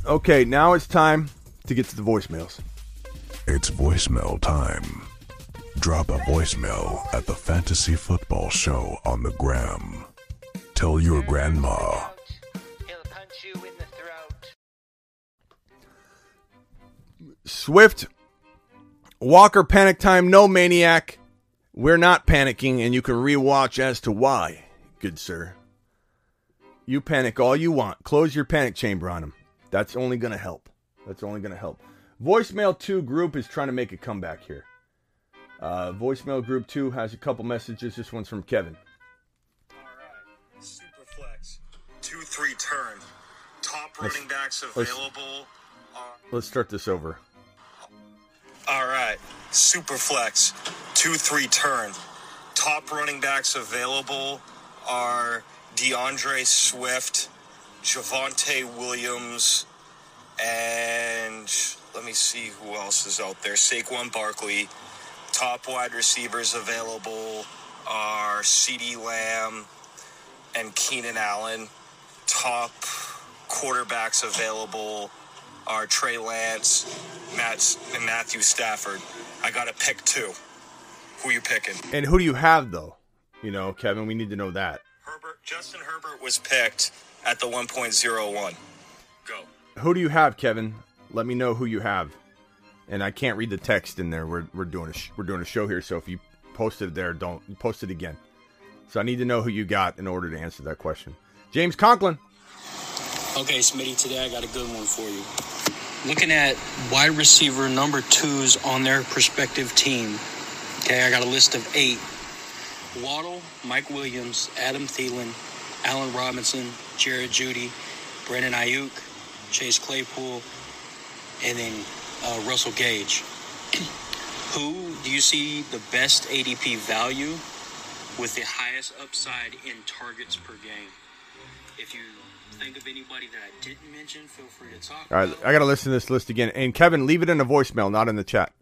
Okay, now it's time to get to the voicemails. It's voicemail time. Drop a voicemail at the Fantasy Football Show on the gram. Tell your grandma. Swift, Walker panic time, no maniac. We're not panicking, and you can rewatch as to why, good sir. You panic all you want. Close your panic chamber on him. That's only going to help. That's only going to help. Voicemail 2 group is trying to make a comeback here. Uh, voicemail group two has a couple messages. This one's from Kevin. All right, Superflex, two three turn, top let's, running backs available. Let's, let's start this over. All right, Superflex, two three turn, top running backs available are DeAndre Swift, Javonte Williams, and let me see who else is out there. Saquon Barkley. Top wide receivers available are CeeDee Lamb and Keenan Allen. Top quarterbacks available are Trey Lance, Matt, and Matthew Stafford. I got to pick two. Who are you picking? And who do you have, though? You know, Kevin, we need to know that. Herbert, Justin Herbert was picked at the 1.01. Go. Who do you have, Kevin? Let me know who you have and I can't read the text in there. We're, we're doing a sh- we're doing a show here, so if you post it there, don't post it again. So I need to know who you got in order to answer that question. James Conklin. Okay, Smitty, today I got a good one for you. Looking at wide receiver number twos on their prospective team. Okay, I got a list of eight. Waddle, Mike Williams, Adam Thielen, Allen Robinson, Jared Jeudy, Brandon Aiyuk, Chase Claypool, and then uh, Russell Gage. Who do you see the best ADP value with the highest upside in targets per game? If you think of anybody that I didn't mention, feel free to talk. All right, I got to listen to this list again. And Kevin, leave it in the voicemail, not in the chat.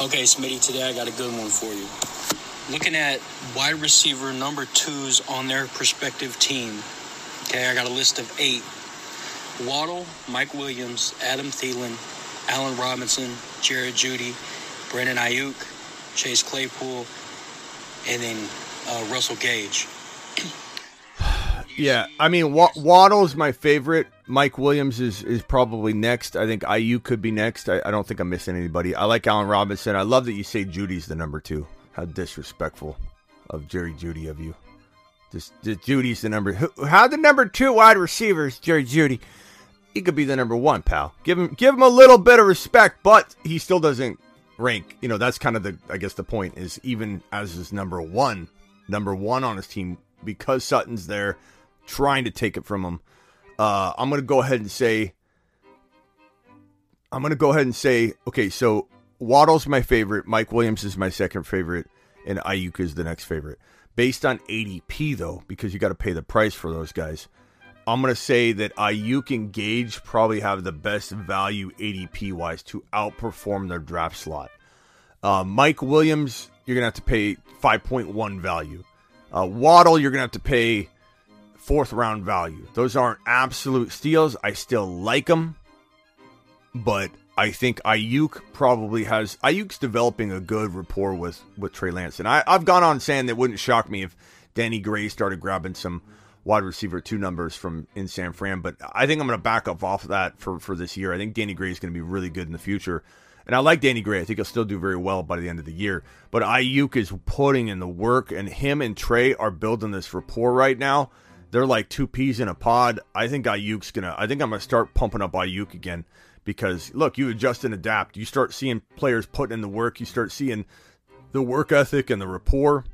Okay, Smitty, today I got a good one for you. Looking at wide receiver number twos on their prospective team. Okay, I got a list of eight. Waddle, Mike Williams, Adam Thielen, Allen Robinson, Jared Jeudy, Brandon Aiyuk, Chase Claypool, and then uh, Russell Gage. Yeah, I mean Wa- Waddle's my favorite. Mike Williams is is probably next. I think Aiyuk could be next. I, I don't think I'm missing anybody. I like Allen Robinson. I love that you say Jeudy's the number two. How disrespectful of Jerry Jeudy of you. Just, just Jeudy's the number. How the number two wide receivers, Jerry Jeudy? He could be the number one, pal. Give him give him a little bit of respect, but he still doesn't rank. You know, that's kind of the I guess the point is even as his number one, number one on his team because Sutton's there trying to take it from him. Uh, I'm going to go ahead and say, I'm going to go ahead and say, okay, so Waddle's my favorite, Mike Williams is my second favorite, and Aiyuk is the next favorite. Based on ADP, though, because you got to pay the price for those guys, I'm going to say that Aiyuk and Gage probably have the best value ADP wise to outperform their draft slot. Uh, Mike Williams, you're going to have to pay 5.1 value. Uh, Waddle, you're going to have to pay fourth round value. Those aren't absolute steals. I still like them, but I think Aiyuk probably has Aiyuk's developing a good rapport with with Trey Lance, and I, I've gone on saying that wouldn't shock me if Danny Gray started grabbing some wide receiver two numbers from in San Fran, but I think I'm going to back up off of that for for this year. I think Danny Gray is going to be really good in the future. And I like Danny Gray. I think he'll still do very well by the end of the year. But Aiyuk is putting in the work, and him and Trey are building this rapport right now they're like two peas in a pod. I think Aiyuk's gonna. I think I'm gonna start pumping up Aiyuk again because look, you adjust and adapt. You start seeing players putting in the work. You start seeing the work ethic and the rapport.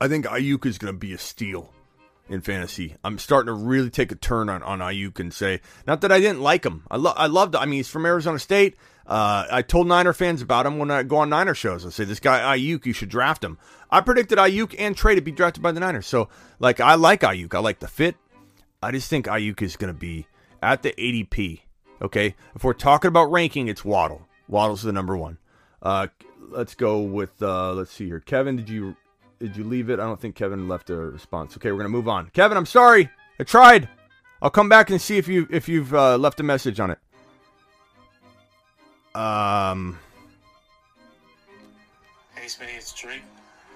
I think Aiyuk is gonna be a steal in fantasy. I'm starting to really take a turn on on Aiyuk and say, not that I didn't like him. I love. I loved. I mean, he's from Arizona State. Uh, I told Niner fans about him when I go on Niner shows. I say, this guy Aiyuk, you should draft him. I predicted Aiyuk and Trey to be drafted by the Niners. So, like, I like Aiyuk. I like the fit. I just think Aiyuk is going to be at the ADP. Okay, if we're talking about ranking, it's Waddle. Waddle's the number one. Uh, let's go with. Uh, let's see here. Kevin, did you did you leave it? I don't think Kevin left a response. Okay, we're gonna move on. Kevin, I'm sorry. I tried. I'll come back and see if you if you've uh, left a message on it. Um. Hey, Smitty, it's Drake.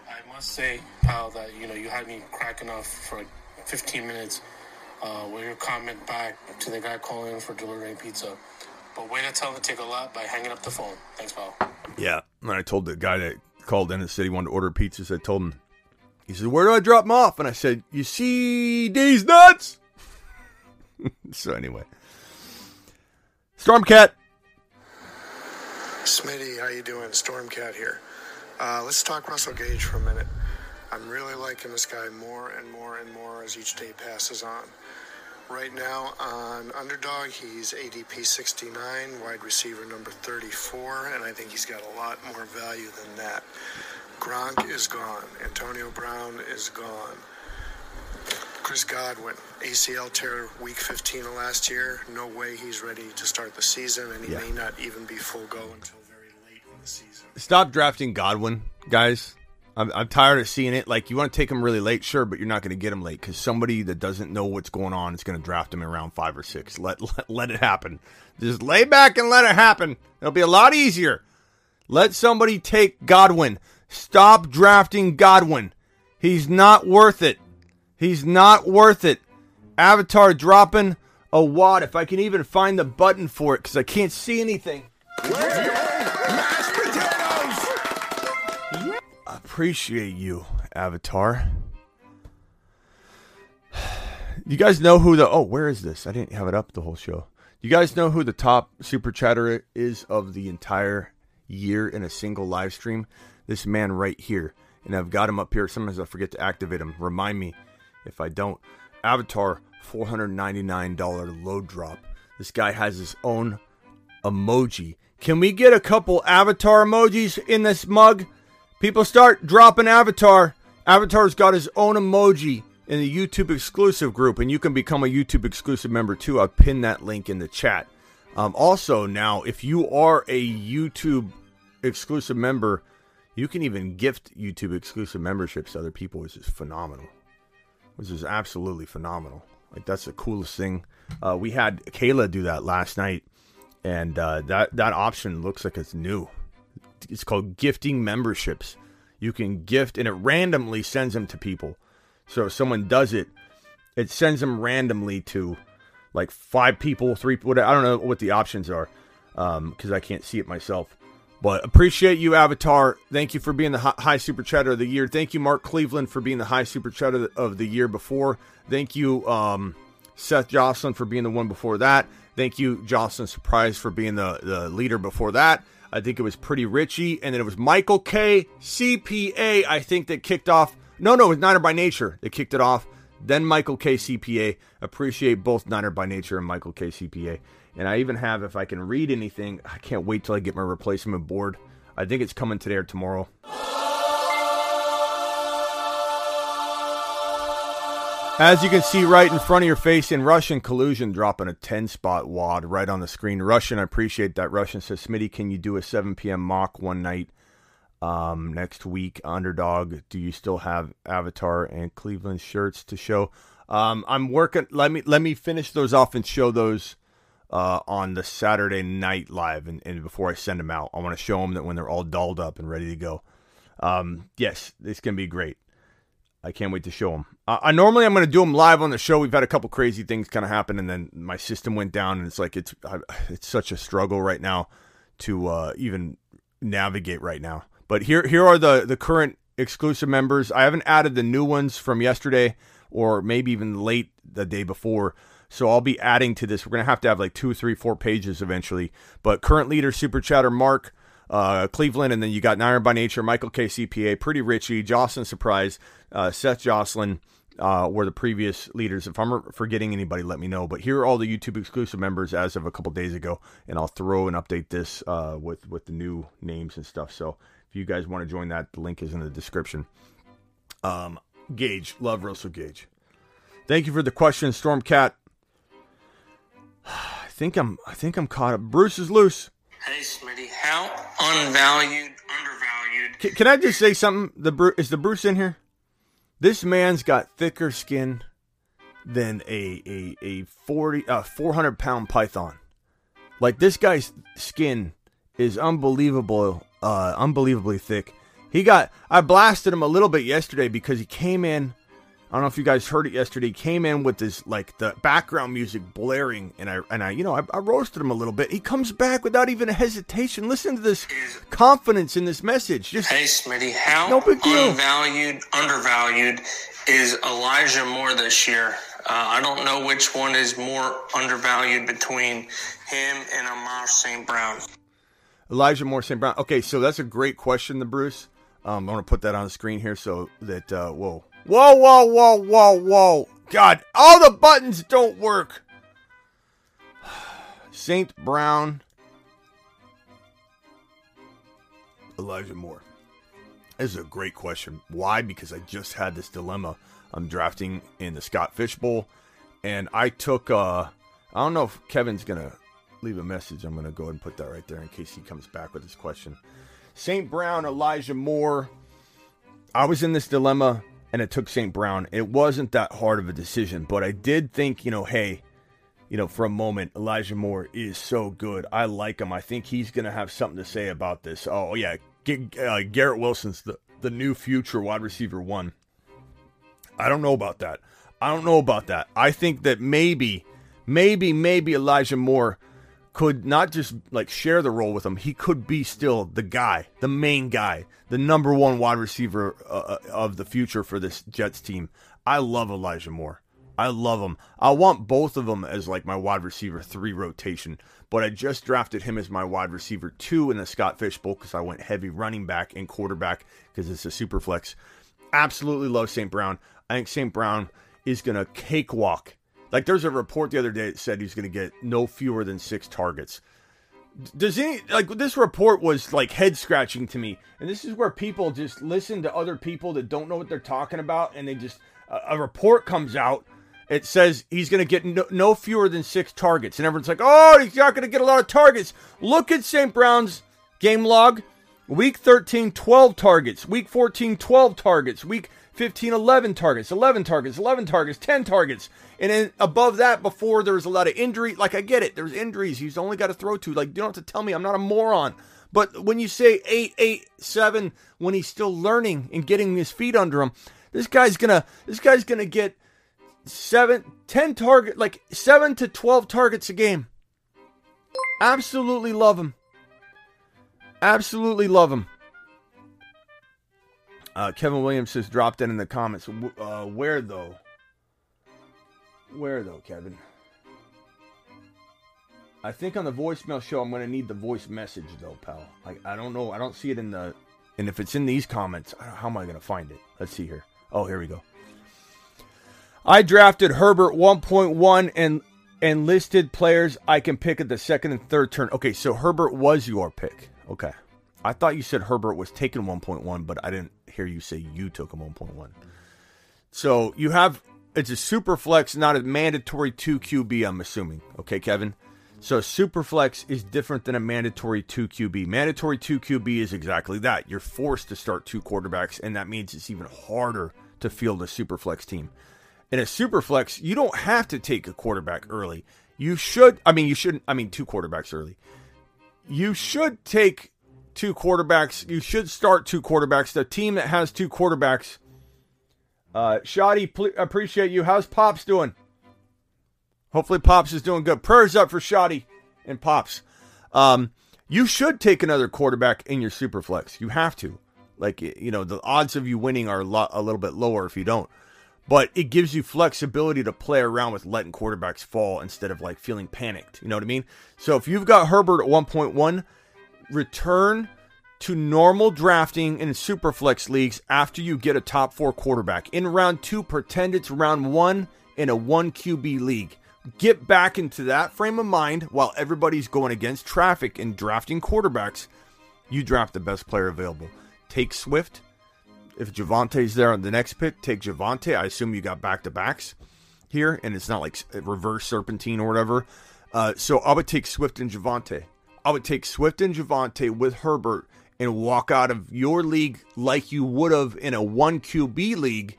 I must say, pal, that you know you had me cracking off for like 15 minutes uh, with your comment back to the guy calling for delivering pizza. But way to tell him to take a lot by hanging up the phone. Thanks, pal. Yeah, and I told the guy that called in and said he wanted to order pizzas. I told him, he said, "Where do I drop them off?" And I said, "You see these nuts." so anyway, Stormcat. Smitty, how you doing? Stormcat here. Uh, let's talk Russell Gage for a minute. I'm really liking this guy more and more and more as each day passes on. Right now on Underdog, he's ADP 69, wide receiver number 34, and I think he's got a lot more value than that. Gronk is gone. Antonio Brown is gone. Chris Godwin, ACL tear week 15 of last year. No way he's ready to start the season, and he Yeah. may not even be full go until very late in the season. Stop drafting Godwin, guys. I'm, I'm tired of seeing it. Like you want to take him really late, sure, but you're not going to get him late because somebody that doesn't know what's going on is going to draft him in round five or six. Let, let let it happen. Just lay back and let it happen. It'll be a lot easier. Let somebody take Godwin. Stop drafting Godwin. He's not worth it. He's not worth it. Avatar dropping a wad. If I can even find the button for it because I can't see anything. Appreciate you, Avatar. You guys know who the oh where is this? I didn't have it up the whole show. You guys know who the top super chatter is of the entire year in a single live stream? This man right here. And I've got him up here. Sometimes I forget to activate him. Remind me if I don't. Avatar $499 load drop. This guy has his own emoji. Can we get a couple avatar emojis in this mug? People start dropping Avatar. Avatar's got his own emoji in the YouTube exclusive group, and you can become a YouTube exclusive member too. I'll pin that link in the chat. Um, also, now, if you are a YouTube exclusive member, you can even gift YouTube exclusive memberships to other people, which is phenomenal. Which is absolutely phenomenal. Like, that's the coolest thing. Uh, we had Kayla do that last night, and uh, that, that option looks like it's new it's called gifting memberships. You can gift, and it randomly sends them to people. So if someone does it, it sends them randomly to like five people, three. What I don't know what the options are because um, I can't see it myself. But appreciate you, Avatar. Thank you for being the high super chatter of the year. Thank you, Mark Cleveland, for being the high super chatter of the year before. Thank you, um, Seth Jocelyn, for being the one before that. Thank you, Jocelyn Surprise, for being the, the leader before that. I think it was Pretty Richie. And then it was Michael K. CPA, I think, that kicked off. No, no, it was Niner by Nature that kicked it off. Then Michael K. CPA. Appreciate both Niner by Nature and Michael K. CPA. And I even have, if I can read anything, I can't wait till I get my replacement board. I think it's coming today or tomorrow. As you can see right in front of your face in Russian collusion dropping a 10 spot wad right on the screen. Russian, I appreciate that. Russian says, Smitty, can you do a 7 p.m. mock one night um, next week? Underdog, do you still have Avatar and Cleveland shirts to show? Um, I'm working. Let me let me finish those off and show those uh, on the Saturday night live. And, and, before I send them out, I want to show them that when they're all dolled up and ready to go. Um, yes, it's gonna be great. I can't wait to show them. Uh, I normally I'm going to do them live on the show. We've had a couple crazy things kind of happen, and then my system went down, and it's like it's it's such a struggle right now to uh, even navigate right now. But here here are the the current exclusive members. I haven't added the new ones from yesterday or maybe even late the day before. So I'll be adding to this. We're gonna have to have like two, three, four pages eventually. But current leader, super chatter, Mark uh, Cleveland, and then you got Niner by Nature, Michael K. CPA, Pretty Richie, Jocelyn Surprise, uh, Seth Jocelyn uh, were the previous leaders. If I'm forgetting anybody, let me know. But here are all the YouTube exclusive members as of a couple days ago, and I'll throw and update this uh, with with the new names and stuff. So if you guys want to join that, the link is in the description. Um, Gage, love Russell Gage. Thank you for the question, Stormcat. I think I'm I think I'm caught up. Bruce is loose. Hey, Smitty, how unvalued, undervalued? Can, can I just say something? The Bruce is the Bruce in here? This man's got thicker skin than a a a forty uh, four hundred pound python. Like this guy's skin is unbelievable, uh, unbelievably thick. He got I blasted him a little bit yesterday because he came in I don't know if you guys heard it yesterday. Came in with this like the background music blaring, and I and I you know I, I, roasted him a little bit. He comes back without even a hesitation. Listen to this confidence in this message. Just hey, Smitty, how no big deal. unvalued, undervalued is Elijah Moore this year? Uh, I don't know which one is more undervalued between him and Amon-Ra St. Brown. Elijah Moore St. Brown. Okay, so that's a great question, the Bruce. Um, I want to put that on the screen here so that uh, whoa Whoa, whoa, whoa, whoa, whoa. God, all the buttons don't work. St. Brown. Elijah Moore. This is a great question. Why? Because I just had this dilemma. I'm drafting in the Scott Fish Bowl, and I took. Uh, I don't know if Kevin's gonna leave a message. I'm gonna go ahead and put that right there in case he comes back with his question. St. Brown, Elijah Moore. I was in this dilemma and it took St. Brown. It wasn't that hard of a decision, but I did think, you know, hey, you know, for a moment, Elijah Moore is so good. I like him. I think he's going to have something to say about this. Oh, yeah. Uh, Garrett Wilson's the, the new future wide receiver one. I don't know about that. I don't know about that. I think that maybe, maybe, maybe Elijah Moore could not just like share the role with him, he could be still the guy, the main guy, the number one wide receiver uh, uh, of the future for this Jets team. I love Elijah Moore. I love him. I want both of them as like my wide receiver three rotation, but I just drafted him as my wide receiver two in the Scott Fish Bowl because I went heavy running back and quarterback because it's a super flex. Absolutely love St. Brown. I think St. Brown is going to cakewalk like there's a report the other day that said he's going to get no fewer than six targets. Does any like this report was like head scratching to me, and this is where people just listen to other people that don't know what they're talking about, and they just a, a report comes out. It says he's going to get no, no fewer than six targets, and everyone's like, "Oh, he's not going to get a lot of targets." Look at St. Brown's game log. Week 13, 12 targets. Week 14, 12 targets. Week 15, 11 targets, 11 targets, 11 targets, 10 targets. And then above that, before there was a lot of injury, like I get it, there's injuries. He's only got to throw to. Like, you don't have to tell me I'm not a moron. But when you say eight, eight, seven, when he's still learning and getting his feet under him, this guy's gonna, this guy's gonna get seven, 10 target, like seven to 12 targets a game. Absolutely love him. Absolutely love him. Uh, Kevin Williams has dropped in in the comments. Uh, where though? Where though, Kevin? I think on the voicemail show, I'm to need the voice message though, pal. Like I don't know, I don't see it in the, and if it's in these comments, how am I to find it? Let's see here. Oh, here we go. I drafted Herbert 1.1 and and listed players I can pick at the second and third turn. Okay, so Herbert was your pick. Okay. I thought you said Herbert was taking 1.1, but I didn't hear you say you took him 1.1. So you have it's a super flex, not a mandatory 2 QB, I'm assuming. Okay, Kevin? So super flex is different than a mandatory 2 QB. Mandatory 2 QB is exactly that. You're forced to start two quarterbacks, and that means it's even harder to field a super flex team. In a super flex, you don't have to take a quarterback early. You should, I mean, you shouldn't, I mean, two quarterbacks early. You should take two quarterbacks. You should start two quarterbacks. The team that has two quarterbacks. Uh, Shoddy, pl- appreciate you. How's Pops doing? Hopefully, Pops is doing good. Prayers up for Shoddy and Pops. Um, you should take another quarterback in your super flex. You have to. Like, you know, the odds of you winning are a, lot, a little bit lower if you don't but it gives you flexibility to play around with letting quarterbacks fall instead of like feeling panicked. You know what I mean? So if you've got Herbert at 1.1, return to normal drafting in superflex leagues after you get a top four quarterback. In round two, pretend it's round one in a one QB league. Get back into that frame of mind while everybody's going against traffic and drafting quarterbacks. You draft the best player available. Take Swift, if Javonte's there on the next pick, take Javonte. I assume you got back to backs here, and it's not like reverse serpentine or whatever. Uh, so I would take Swift and Javonte. I would take Swift and Javonte with Herbert and walk out of your league like you would have in a one QB league.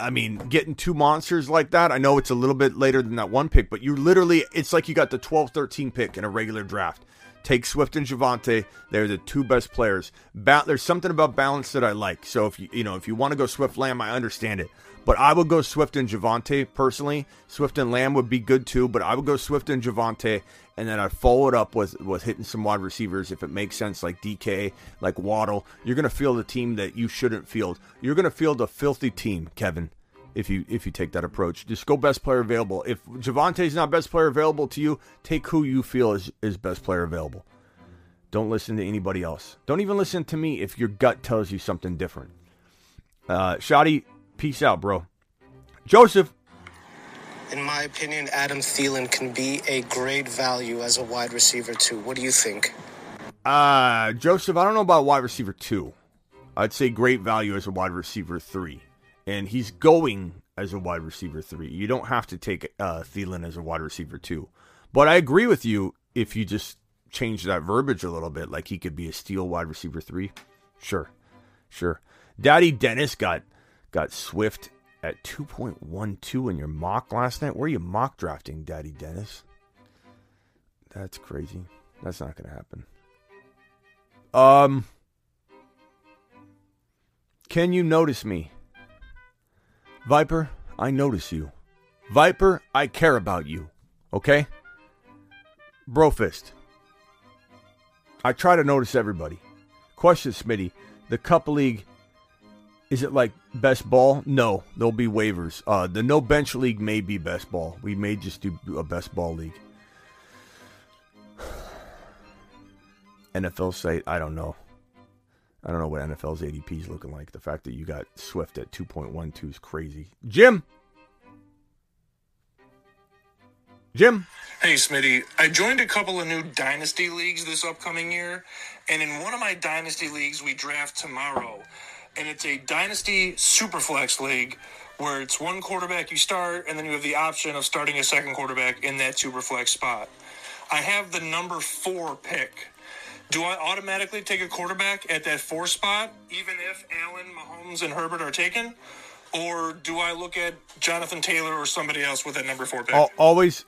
I mean, getting two monsters like that, I know it's a little bit later than that one pick, but you literally, it's like you got the 12 13 pick in a regular draft. Take Swift and Javonte. They're the two best players. Ba- there's something about balance that I like. So if you you know if you want to go Swift Lamb, I understand it. But I would go Swift and Javonte personally. Swift and Lamb would be good too, but I would go Swift and Javonte, and then I'd follow it up with with hitting some wide receivers if it makes sense, like DK, like Waddle. You're gonna field a team that you shouldn't field. You're gonna field a filthy team, Kevin if you if you take that approach. Just go best player available. If Javonte's not best player available to you, take who you feel is, is best player available. Don't listen to anybody else. Don't even listen to me if your gut tells you something different. Uh Shoddy, peace out, bro. Joseph. In my opinion, Adam Thielen can be a great value as a wide receiver too. What do you think? Uh Joseph, I don't know about wide receiver two. I'd say great value as a wide receiver three and he's going as a wide receiver three. You don't have to take uh, Thielen as a wide receiver two. But I agree with you if you just change that verbiage a little bit, like he could be a steal wide receiver three. Sure, sure. Daddy Dennis got got Swift at two point one two in your mock last night. Where are you mock drafting, Daddy Dennis? That's crazy. That's not gonna happen. Um, can you notice me? Viper, I notice you. Viper, I care about you. Okay? Brofist. I try to notice everybody. Question, Smitty. The Cup League, is it like best ball? No, there'll be waivers. Uh, the no bench league may be best ball. We may just do a best ball league. NFL site, I don't know. I don't know what NFL's ADP is looking like. The fact that you got Swift at 2.12 is crazy. Jim. Jim. Hey, Smitty. I joined a couple of new dynasty leagues this upcoming year, and in one of my dynasty leagues, we draft tomorrow, and it's a dynasty superflex league where it's one quarterback you start, and then you have the option of starting a second quarterback in that superflex spot. I have the number four pick. Do I automatically take a quarterback at that four spot, even if Allen, Mahomes, and Herbert are taken? Or do I look at Jonathan Taylor or somebody else with that number four pick? Always,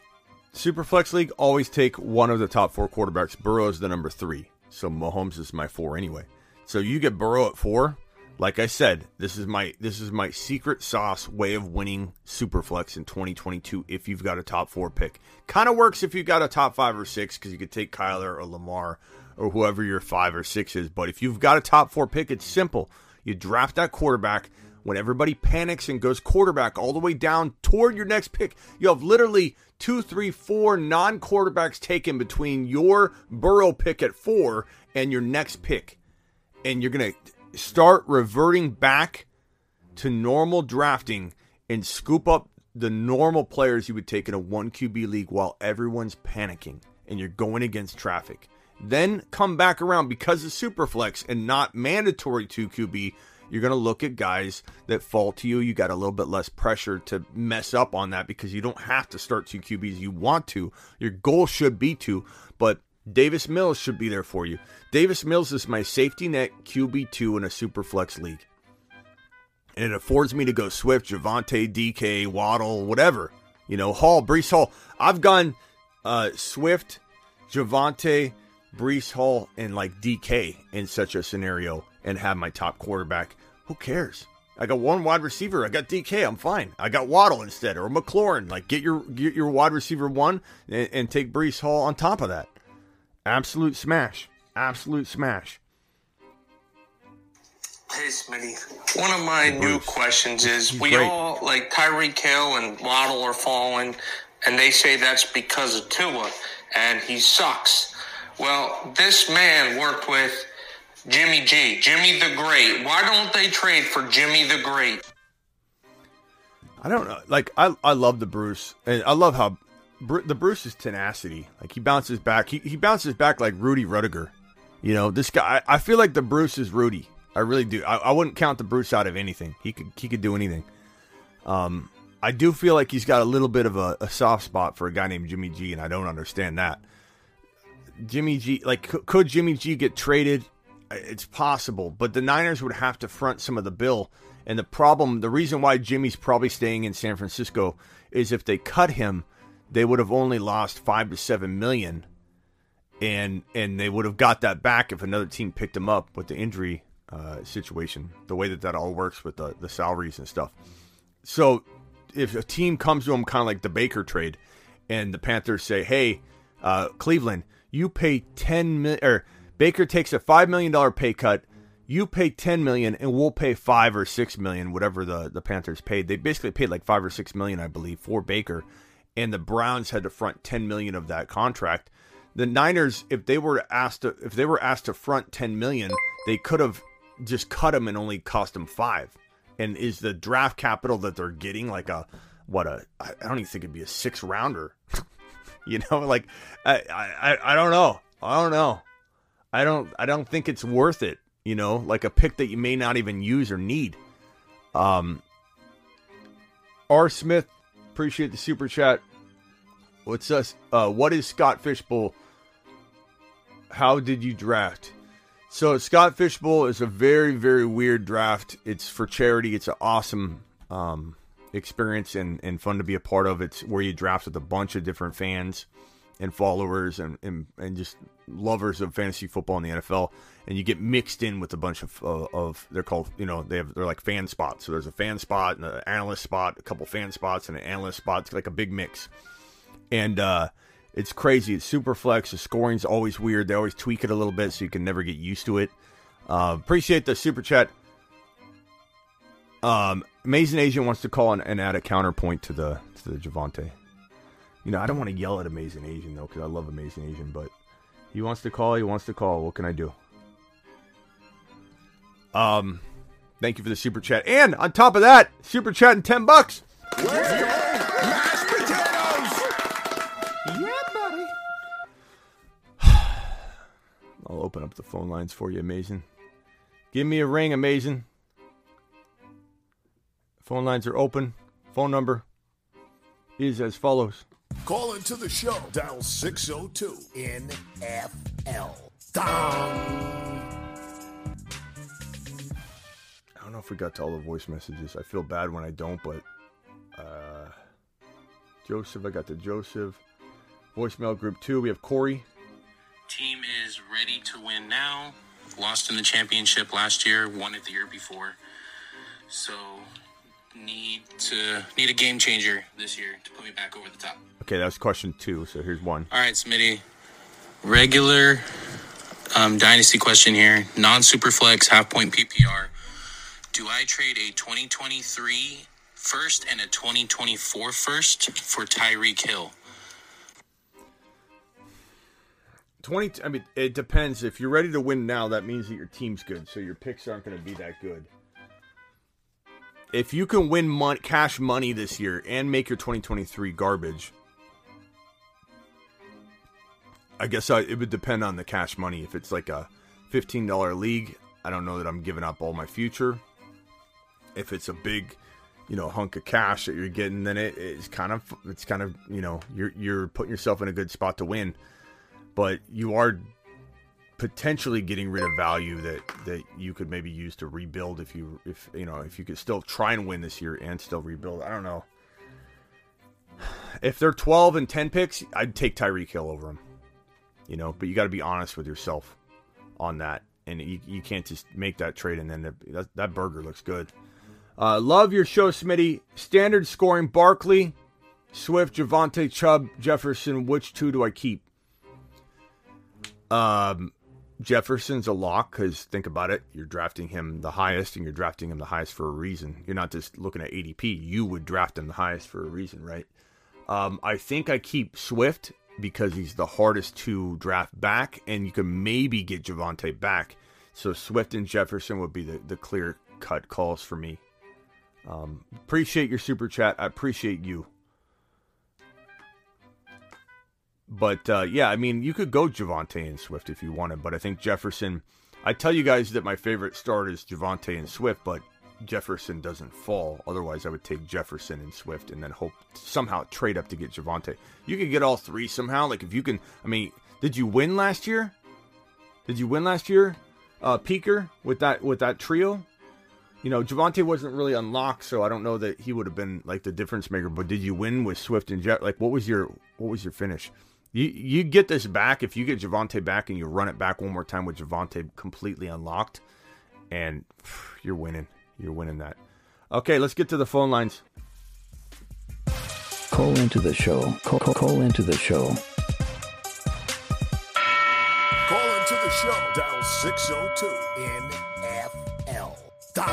Superflex League, always take one of the top four quarterbacks. Burrow is the number three. So Mahomes is my four anyway. So you get Burrow at four. Like I said, this is my this is my secret sauce way of winning Superflex in 2022 if you've got a top 4 pick. Kind of works if you've got a top 5 or 6 cuz you could take Kyler or Lamar or whoever your 5 or 6 is, but if you've got a top 4 pick, it's simple. You draft that quarterback when everybody panics and goes quarterback all the way down toward your next pick. You have literally two, three, four non quarterbacks taken between your Burrow pick at four and your next pick. And you're going to start reverting back to normal drafting and scoop up the normal players you would take in a 1 QB league while everyone's panicking and you're going against traffic. Then come back around because of Superflex and not mandatory 2 QB you're going to look at guys that fall to you. You got a little bit less pressure to mess up on that because you don't have to start two QBs. You want to. Your goal should be to, but Davis Mills should be there for you. Davis Mills is my safety net QB2 in a super flex league. And it affords me to go Swift, Javonte, DK, Waddle, whatever. You know, Hall, Breece Hall. I've gone uh, Swift, Javonte, Breece Hall, and like DK in such a scenario and have my top quarterback. Who cares? I got one wide receiver. I got DK. I'm fine. I got Waddle instead or McLaurin. Like get your get your wide receiver one and, and take Breece Hall on top of that. Absolute smash. Absolute smash. Hey Smitty, one of my new questions is we great. all like Tyreek Hill and Waddle are falling, and they say that's because of Tua, and he sucks. Well, this man worked with Jimmy G, Jimmy the Great. Why don't they trade for Jimmy the Great? I don't know. Like I, I love the Bruce, and I love how the Bruce's tenacity. Like he bounces back. He, he bounces back like Rudy Ruettiger. You know, this guy. I, I feel like the Bruce is Rudy. I really do. I, I wouldn't count the Bruce out of anything. He could he could do anything. Um, I do feel like he's got a little bit of a, a soft spot for a guy named Jimmy G, and I don't understand that. Jimmy G, like, could Jimmy G get traded? it's possible, but the Niners would have to front some of the bill. And the problem, the reason why Jimmy's probably staying in San Francisco is if they cut him, they would have only lost five to seven million, and and they would have got that back if another team picked him up with the injury uh, situation. The way that that all works with the the salaries and stuff. So if a team comes to him kind of like the Baker trade, and the Panthers say, "Hey, uh, Cleveland, you pay ten million or." Baker takes a five million dollar pay cut. You pay ten million, and we'll pay five or six million, whatever the the Panthers paid. They basically paid like five or six million, I believe, for Baker, and the Browns had to front ten million of that contract. The Niners, if they were asked to, if they were asked to front ten million, they could have just cut him and only cost him five. And is the draft capital that they're getting like a what a I don't even think it'd be a six rounder. you know, like I, I I don't know. I don't know. I don't I don't think it's worth it, you know, like a pick that you may not even use or need. Um R Smith, appreciate the super chat. What's us uh what is Scott Fish Bowl? How did you draft? So Scott Fish Bowl is a very, very weird draft. It's for charity. It's an awesome um experience and, and fun to be a part of. It's where you draft with a bunch of different fans and followers and, and, and just lovers of fantasy football in the NFL, and you get mixed in with a bunch of uh, of they're called you know they have they're like fan spots. So there's a fan spot and an analyst spot, a couple fan spots and an analyst spot. It's like a big mix, and uh, it's crazy. It's super flex. The scoring's always weird. They always tweak it a little bit so you can never get used to it. Uh, appreciate the super chat. Um, Amazing Asian wants to call and, and add a counterpoint to the to the Javonte. You know, I don't want to yell at Amazing Asian though, because I love Amazing Asian. But he wants to call. He wants to call. What can I do? Um, thank you for the super chat, and on top of that, super chat and ten bucks. Mashed potatoes. Yeah, buddy. I'll open up the phone lines for you, Amazing. Give me a ring, Amazing. Phone lines are open. Phone number is as follows. Call into the show. Dial 602 NFL. Down. I don't know if we got to all the voice messages. I feel bad when I don't, but uh, Joseph, I got the Joseph. Voicemail group two, we have Corey. Team is ready to win now. lost in the championship last year, won it the year before. So need to need a game changer this year to put me back over the top. Okay, that was question two. So here's one. All right, Smitty. Regular um, dynasty question here. Non super flex, half point PPR. Do I trade a 2023 first and a 2024 first for Tyreek Hill? 20 I mean it depends if you're ready to win now that means that your team's good so your picks aren't going to be that good. If you can win mon- cash money this year and make your 2023 garbage I guess I, it would depend on the cash money if it's like a $15 league I don't know that I'm giving up all my future. If it's a big you know hunk of cash that you're getting then it, it's kind of it's kind of you know you're you're putting yourself in a good spot to win but you are potentially getting rid of value that that you could maybe use to rebuild if you if you know if you could still try and win this year and still rebuild. I don't know. If they're 12 and 10 picks, I'd take Tyreek Hill over him. You know, but you got to be honest with yourself on that, and you, you can't just make that trade and then the, that, that burger looks good. Uh, love your show, Smitty. Standard scoring: Barkley, Swift, Javonte, Chubb, Jefferson. Which two do I keep? Um, Jefferson's a lock because think about it. You're drafting him the highest, and you're drafting him the highest for a reason. You're not just looking at ADP. You would draft him the highest for a reason, right? Um, I think I keep Swift because he's the hardest to draft back, and you can maybe get Javonte back. So Swift and Jefferson would be the, the clear cut calls for me. Um, appreciate your super chat. I appreciate you. But uh, yeah, I mean, you could go Javonte and Swift if you wanted, but I think Jefferson. I tell you guys that my favorite start is Javonte and Swift, but Jefferson doesn't fall. Otherwise, I would take Jefferson and Swift and then hope somehow trade up to get Javonte. You could get all three somehow. Like if you can, I mean, did you win last year? Did you win last year, uh, Peaker with that with that trio? You know, Javonte wasn't really unlocked, so I don't know that he would have been like the difference maker. But did you win with Swift and Jeff? Like, what was your what was your finish? You you get this back if you get Javonte back and you run it back one more time with Javonte completely unlocked, and you're winning. You're winning that. Okay, let's get to the phone lines. Call into the show. Call, call, call into the show. Call into the show. Dial 602 NFL. Dong.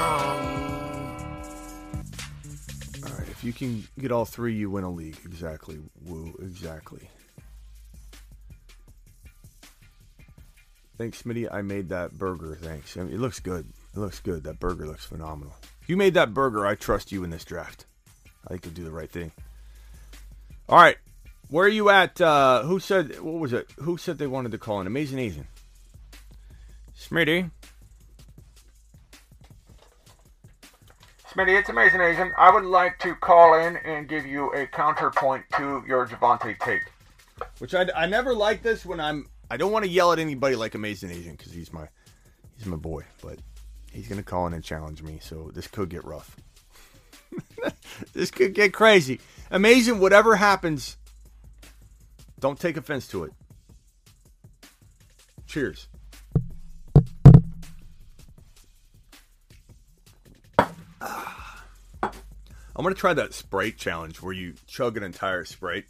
All right, if you can get all three, you win a league. Exactly. Woo, exactly. Thanks, Smitty. I made that burger. Thanks. I mean, it looks good. It looks good. That burger looks phenomenal. If you made that burger, I trust you in this draft. I think you'll do the right thing. All right. Where are you at? Uh, who said, what was it? Who said they wanted to call in? Amazing Asian. Smitty. Smitty, it's Amazing Asian. I would like to call in and give you a counterpoint to your Javonte take. Which I, I never like this when I'm I don't want to yell at anybody like Amazing Asian because he's my he's my boy, but he's gonna call in and challenge me, so this could get rough. this could get crazy. Amazing, whatever happens, don't take offense to it. Cheers. I'm gonna try that Sprite challenge where you chug an entire Sprite.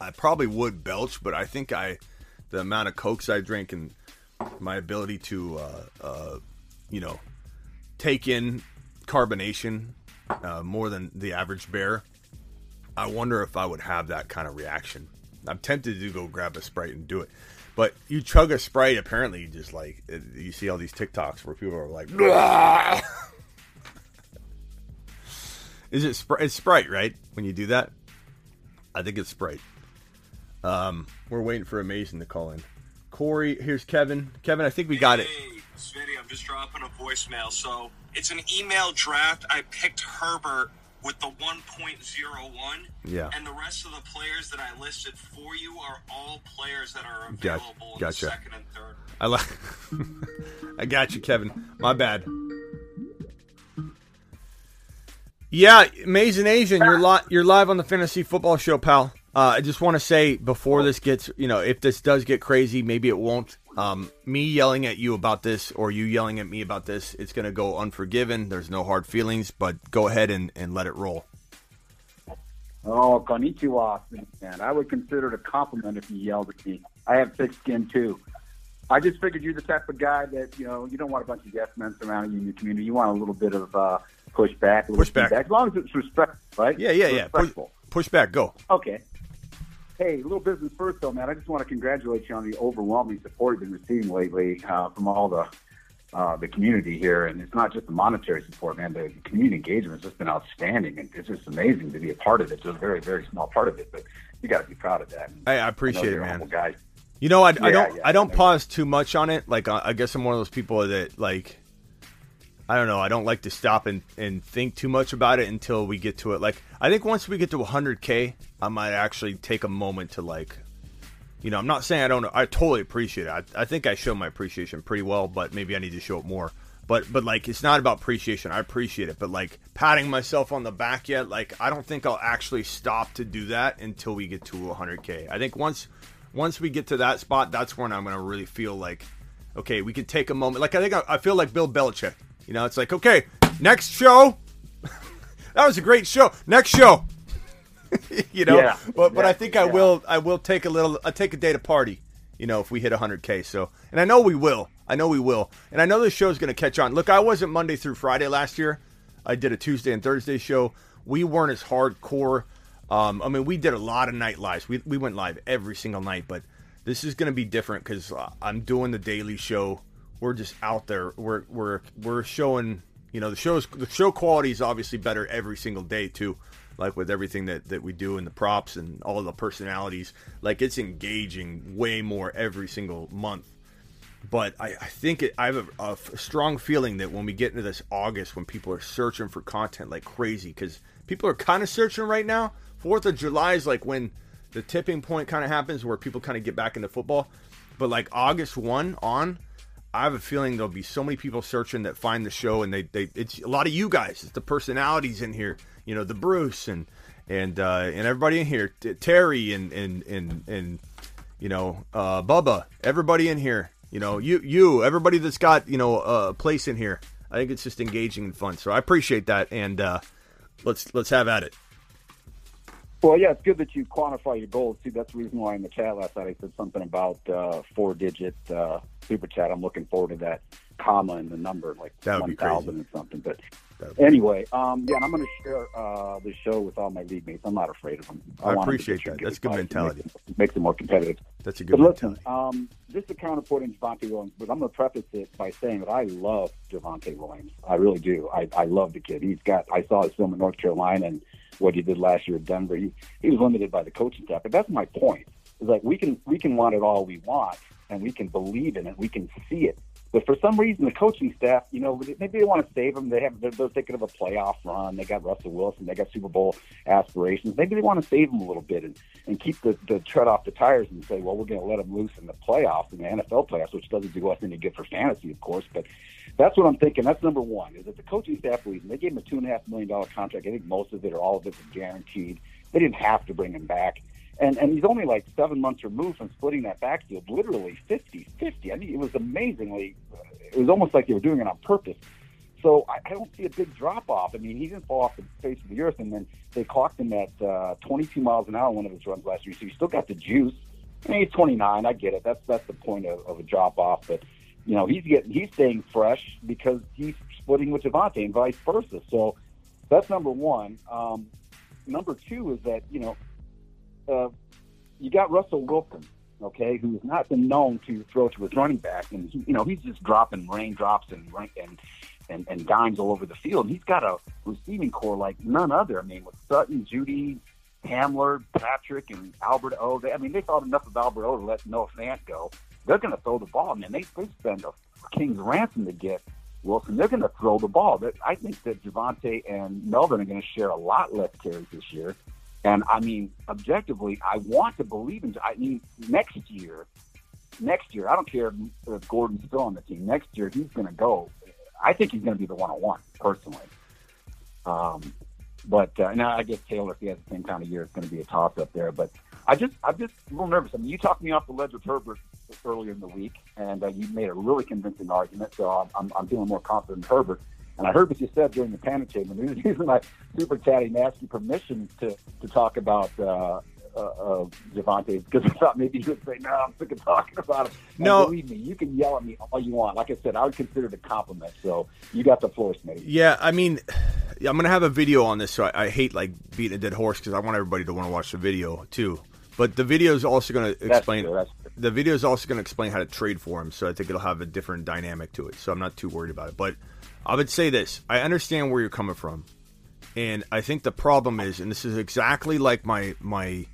I probably would belch, but I think I the amount of cokes I drink and my ability to, uh, uh, you know, take in carbonation uh, more than the average bear. I wonder if I would have that kind of reaction. I'm tempted to go grab a sprite and do it, but you chug a sprite. Apparently, just like you see all these TikToks where people are like, "Is it sprite? It's sprite, right?" When you do that, I think it's sprite. Um, we're waiting for Amazing to call in. Corey, here's Kevin. Kevin, I think we got it. Smitty, I'm just dropping a voicemail. So it's an email draft. I picked Herbert with the 1.01. Yeah. And the rest of the players that I listed for you are all players that are Gotcha. available in Gotcha. the second and third. I like. I got you, Kevin. My bad. Yeah, Amazing Asian, you're li- you're live on the Fantasy Football Show, pal. Uh, I just want to say before this gets, you know, if this does get crazy, maybe it won't. Um, me yelling at you about this or you yelling at me about this, it's going to go unforgiven. There's no hard feelings, but go ahead and, and let it roll. Oh, konnichiwa, man. I would consider it a compliment if you yelled at me. I have thick skin too. I just figured you're the type of guy that you know you don't want a bunch of yes men surrounding you in your community. You want a little bit of uh, pushback, Pushback. feedback, as long as it's respectful, right? Yeah, yeah, yeah. Push, push back. Go. Okay. Hey, little business first, though, man. I just want to congratulate you on the overwhelming support you've been receiving lately uh, from all the uh, the community here, and it's not just the monetary support, man. The community engagement has just been outstanding, and it's just amazing to be a part of it. Just a very, very small part of it, but you got to be proud of that. Hey, I appreciate know it, man. guy. You know, I, I don't yeah, I don't pause too much on it. Like I I guess I'm one of those people that like I don't know. I don't like to stop and, and think too much about it until we get to it. Like I think once we get to 100k, I might actually take a moment to like, you know, I'm not saying I don't. I totally appreciate it. I, I think I show my appreciation pretty well, but maybe I need to show it more. But but like it's not about appreciation. I appreciate it, but like patting myself on the back yet, like I don't think I'll actually stop to do that until we get to 100k. I think once once we get to that spot, that's when I'm gonna really feel like, okay, we can take a moment. Like I think I, I feel like Bill Belichick. You know, it's like okay, next show. that was a great show. Next show. you know, Yeah. but but I think I Yeah. will I will take a little I take a day to party. You know, if we hit 100k. So, and I know we will. I know we will. And I know this show's going to catch on. Look, I wasn't Monday through Friday last year. I did a Tuesday and Thursday show. We weren't as hardcore. Um, I mean, we did a lot of night lives. We we went live every single night, but this is going to be different because uh, I'm doing the daily show. We're just out there. We're we're we're showing. You know, the show's the show quality is obviously better every single day too. Like with everything that, that we do and the props and all the personalities, like it's engaging way more every single month but I, I think it, I have a, strong feeling that when we get into this August, when people are searching for content like crazy, because people are kind of searching right now. Fourth of July is like when the tipping point kind of happens, where people kind of get back into football. But like August one on, I have a feeling there'll be so many people searching that find the show, and they, they it's a lot of you guys. It's the personalities in here, you know, the Bruce and and uh, and everybody in here, T- Terry and and and and you know, uh, Bubba, everybody in here, you know, you, you, everybody that's got, you know, a place in here. I think it's just engaging and fun. So I appreciate that. And, uh, let's, let's have at it. Well, yeah, it's good that you quantify your goals too. That's the reason why in the chat last night I said something about uh, four-digit uh, super chat. I'm looking forward to that comma in the number, like one thousand and something. But anyway, um, yeah, and I'm going to share uh, the show with all my league mates. I'm not afraid of them. I them to appreciate that. That's good mentality. Makes it, makes more competitive. That's a good But listen, mentality. um, just to counterpoint in Javonte Williams, but I'm going to preface it by saying that I love Javonte Williams. I really do. I, I love the kid. He's got. I saw his film in North Carolina and what he did last year at Denver. He he was limited by the coaching staff, but that's my point. Is like we can we can want it all we want, and we can believe in it. We can see it. But for some reason, the coaching staff, you know, maybe they want to save him. They have they're, they're thinking of a playoff run. They got Russell Wilson. They got Super Bowl aspirations. Maybe they want to save him a little bit and, and keep the, the tread off the tires and say, well, we're going to let him loose in the playoffs, in the NFL playoffs, which doesn't do us any good for fantasy, of course. But that's what I'm thinking. That's number one. Is that the coaching staff believes. They gave him a two and a half million dollar contract. I think most of it or all of it was guaranteed. They didn't have to bring him back. And and he's only like seven months removed from splitting that backfield, literally 50-50. I mean, it was amazingly. It was almost like they were doing it on purpose. So I, I don't see a big drop off. I mean, he didn't fall off the face of the earth, and then they clocked him at uh, 22 miles an hour on one of his runs last year. So he still got the juice. I mean, he's 29. I get it. That's that's the point of, of a drop off. But you know, he's getting he's staying fresh because he's splitting with Javonte and vice versa. So that's number one. Um, number two is that you know uh, you got Russell Wilson, okay, who's not been known to throw to his running back, and he, you know he's just dropping raindrops and and and, and dimes all over the field. He's got a receiving corps like none other. I mean, with Sutton, Jeudy, Hamler, Patrick, and Albert O. They, I mean, they thought enough of Albert O. to let Noah Fant go. They're going to throw the ball, man. They they spend a king's ransom to get Wilson. They're going to throw the ball. That I think that Javonte and Melvin are going to share a lot less carries this year. And I mean, objectively, I want to believe in. I mean, next year, next year, I don't care if Gordon's still on the team. Next year, he's going to go. I think he's going to be the one-on-one personally. Um, but uh, now I guess Taylor, if he has the same kind of year, it's going to be a toss-up there. But I just, I'm just a little nervous. I mean, you talked me off the ledge with Herbert earlier in the week, and uh, you made a really convincing argument. So I'm, I'm, I'm feeling more confident in Herbert. And I heard what you said during the panic chamber. He was using my super chatty and asking permission to to talk about uh, uh, uh, Javonte because I thought maybe you would say, "No, I'm sick of talking about him." And No. believe me, you can yell at me all you want. Like I said, I would consider it a compliment. So you got the floor, Smitty. Yeah, I mean, I'm gonna have a video on this, so I, I hate like beating a dead horse because I want everybody to want to watch the video too. But the video is also going to explain. true, that's the video is also going to explain how to trade for him, so I think it'll have a different dynamic to it. So I'm not too worried about it. But I would say this: I understand where you're coming from, and I think the problem is, and this is exactly like my my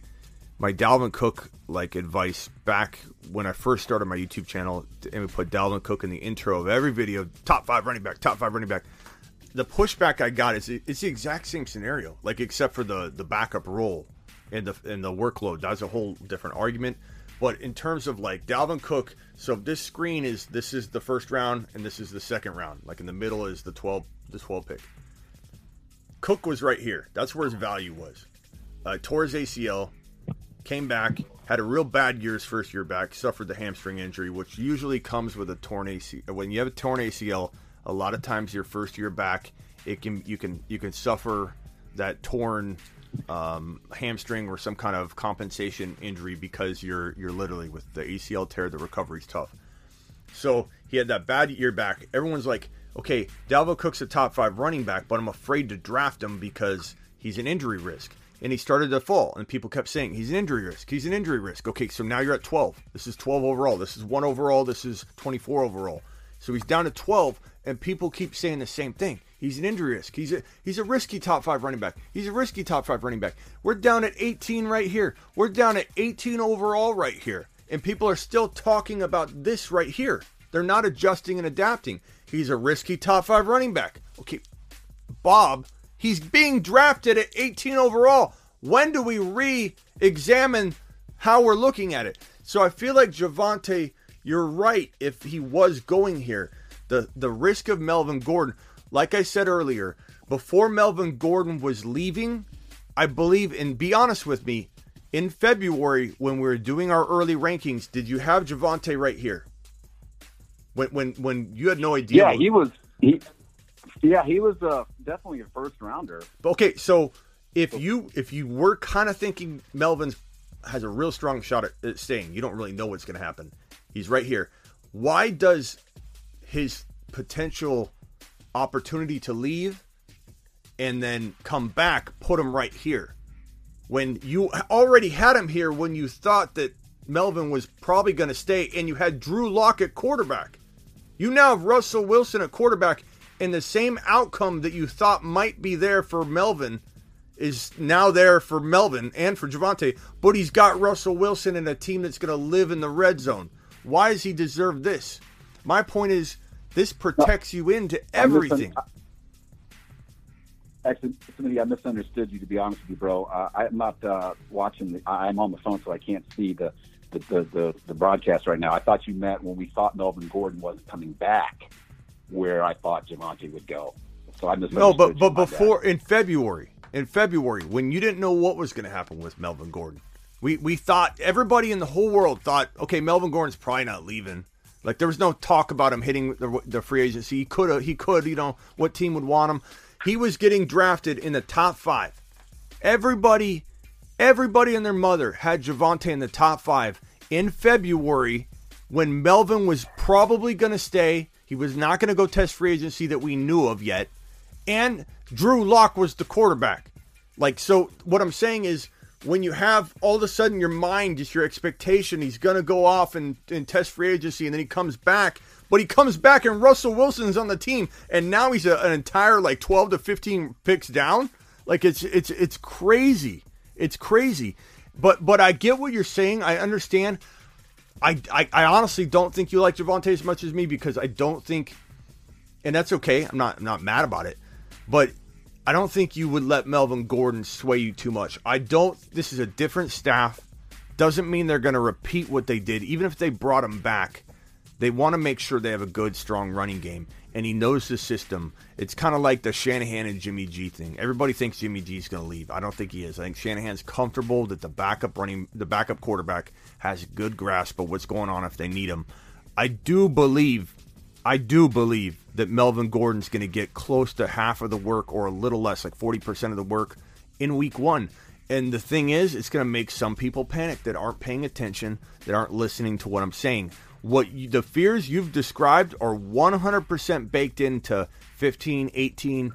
my Dalvin Cook like advice back when I first started my YouTube channel, and we put Dalvin Cook in the intro of every video, top five running back, top five running back. The pushback I got is it's the exact same scenario, like except for the the backup role and the and the workload. That's a whole different argument. But in terms of like Dalvin Cook, so this screen is this is the first round and this is the second round. Like in the middle is the twelve the twelve pick. Cook was right here. That's where his value was. Uh, tore his ACL, came back, had a real bad year his first year back, suffered the hamstring injury, which usually comes with a torn ACL. When you have a torn ACL, a lot of times your first year back, it can you can you can suffer that torn um, hamstring or some kind of compensation injury because you're you're literally with the ACL tear, the recovery's tough. So he had that bad year back. Everyone's like, okay, Dalvin Cook's a top five running back, but I'm afraid to draft him because he's an injury risk. And he started to fall, and people kept saying he's an injury risk. He's an injury risk. Okay, so now you're at 12. This is 12 overall. This is one overall. This is 24 overall. So he's down to 12, and people keep saying the same thing. He's an injury risk. He's a he's a risky top five running back. He's a risky top five running back. We're down at 18 right here. We're down at 18 overall right here. And people are still talking about this right here. They're not adjusting and adapting. He's a risky top five running back. Okay, Bob, he's being drafted at 18 overall. When do we re examine how we're looking at it? So I feel like Javonte, you're right if he was going here. The the risk of Melvin Gordon, like I said earlier, before Melvin Gordon was leaving, I believe, and be honest with me, in February when we were doing our early rankings, did you have Javonte right here? When when when you had no idea. Yeah, he was. He, yeah, he was uh, definitely a first rounder. Okay, so if you if you were kind of thinking Melvin's has a real strong shot at, at staying, you don't really know what's going to happen. He's right here. Why does his potential opportunity to leave and then come back put him right here? When you already had him here when you thought that Melvin was probably going to stay and you had Drew Lock at quarterback. You now have Russell Wilson at quarterback and the same outcome that you thought might be there for Melvin is now there for Melvin and for Javonte, but he's got Russell Wilson and a team that's going to live in the red zone. Why does he deserve this? My point is, this protects you into everything. Actually, Smitty, I misunderstood you. To be honest with you, bro, uh, I'm not uh, watching. The, I- I'm on the phone, so I can't see the the, the the the broadcast right now. I thought you meant when we thought Melvin Gordon wasn't coming back, where I thought Javonte would go. So I misunderstood. No, but but before in February, in February, when you didn't know what was going to happen with Melvin Gordon, we we thought everybody in the whole world thought, okay, Melvin Gordon's probably not leaving. Like there was no talk about him hitting the, the free agency. He could have, he could, you know, what team would want him? He was getting drafted in the top five. Everybody, everybody and their mother had Javonte in the top five in February when Melvin was probably going to stay. He was not going to go test free agency that we knew of yet. And Drew Lock was the quarterback. Like, so what I'm saying is when you have all of a sudden your mind, just your expectation, he's going to go off and, and test free agency and then he comes back. But he comes back and Russell Wilson's on the team and now he's a, an entire like 12 to 15 picks down. Like it's it's it's crazy. It's crazy. But but I get what you're saying. I understand. I, I, I honestly don't think you like Javonte as much as me because I don't think, and that's okay. I'm not I'm not mad about it, but I don't think you would let Melvin Gordon sway you too much. I don't. This is a different staff. Doesn't mean they're going to repeat what they did. Even if they brought him back, they want to make sure they have a good, strong running game. and he knows the system. It's kind of like the Shanahan and Jimmy G thing. Everybody thinks Jimmy G is going to leave. I don't think he is. I think Shanahan's comfortable that the backup running, the backup quarterback has good grasp of what's going on if they need him. I do believe, I do believe that Melvin Gordon's going to get close to half of the work or a little less, like 40% of the work in week one. And the thing is, it's going to make some people panic that aren't paying attention, that aren't listening to what I'm saying. What you, the fears you've described are 100% baked into 15, 18,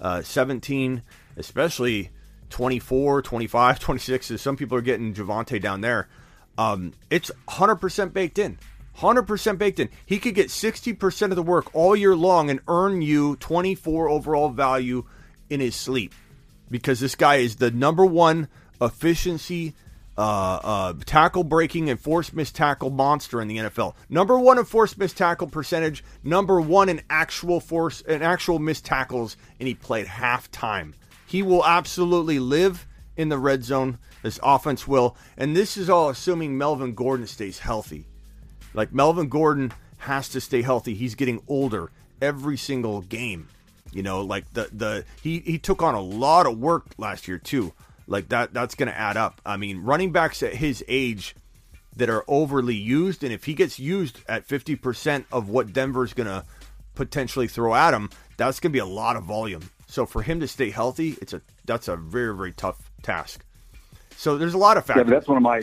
uh, 17, especially 24, 25, 26. As some people are getting Javonte down there. Um, it's 100% baked in. 100% baked in. He could get 60% of the work all year long and earn you 24 overall value in his sleep because this guy is the number one efficiency uh, uh, tackle breaking and force miss tackle monster in the NFL. Number one in force miss tackle percentage. Number one in actual force and actual missed tackles, and he played half time. He will absolutely live in the red zone. This offense will, and this is all assuming Melvin Gordon stays healthy. Like Melvin Gordon has to stay healthy. He's getting older every single game. You know, like the the he he took on a lot of work last year too. Like that that's going to add up. I mean, running backs at his age that are overly used and if he gets used at 50% of what Denver's going to potentially throw at him, that's going to be a lot of volume. So for him to stay healthy, it's a that's a very very tough task. So there's a lot of factors. Yeah, that's one of my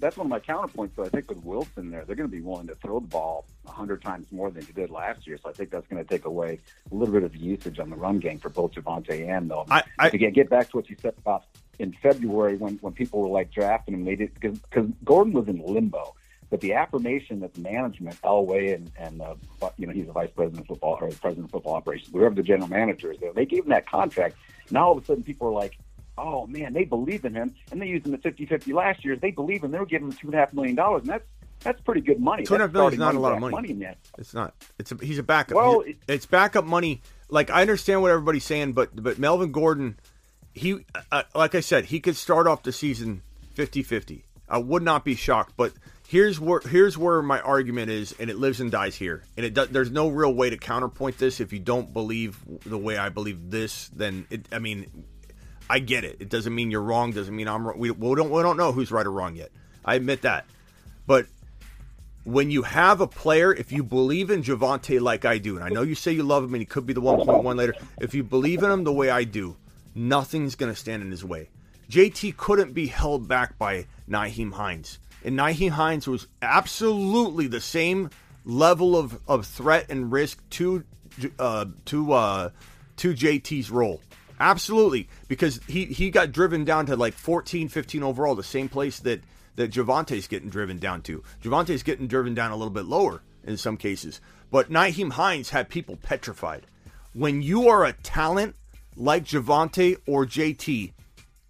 that's one of my counterpoints. But I think with Wilson there, they're going to be willing to throw the ball a hundred times more than he did last year. So I think that's going to take away a little bit of usage on the run game for both Javonte and though. I, I, again, get back to what you said about in February when when people were like drafting him, they did because because Gordon was in limbo. But the affirmation that the management, Elway and and uh, you know he's the vice president of football or the president of football operations, whoever the general manager is there, they gave him that contract. Now all of a sudden people are like, oh man, they believe in him, and they used him at 50-50 last year. They believe him. They were giving him two and a half million dollars, and that's that's pretty good money. Two and a half million is not a lot of money. money man. It's not. It's a, he's a backup. Well, He- it's backup money. Like I understand what everybody's saying, but but Melvin Gordon, he uh, like I said, he could start off the season 50-50. I would not be shocked, but here's where here's where my argument is, and it lives and dies here. And it does, there's no real way to counterpoint this. If you don't believe the way I believe this, then it, I mean, I get it. It doesn't mean you're wrong. Doesn't mean I'm wrong. We, we don't we don't know who's right or wrong yet. I admit that, but when you have a player, if you believe in Javonte like I do, and I know you say you love him and he could be the 1.1 later, if you believe in him the way I do, nothing's going to stand in his way. JT couldn't be held back by Nyheim Hines. And Nyheim Hines was absolutely the same level of, of threat and risk to uh, to uh, to JT's role. Absolutely, because he, he got driven down to like 14, 15 overall, the same place that that Javonte's getting driven down to. Javonte's getting driven down a little bit lower in some cases. But Nyheim Hines had people petrified. When you are a talent like Javonte or JT,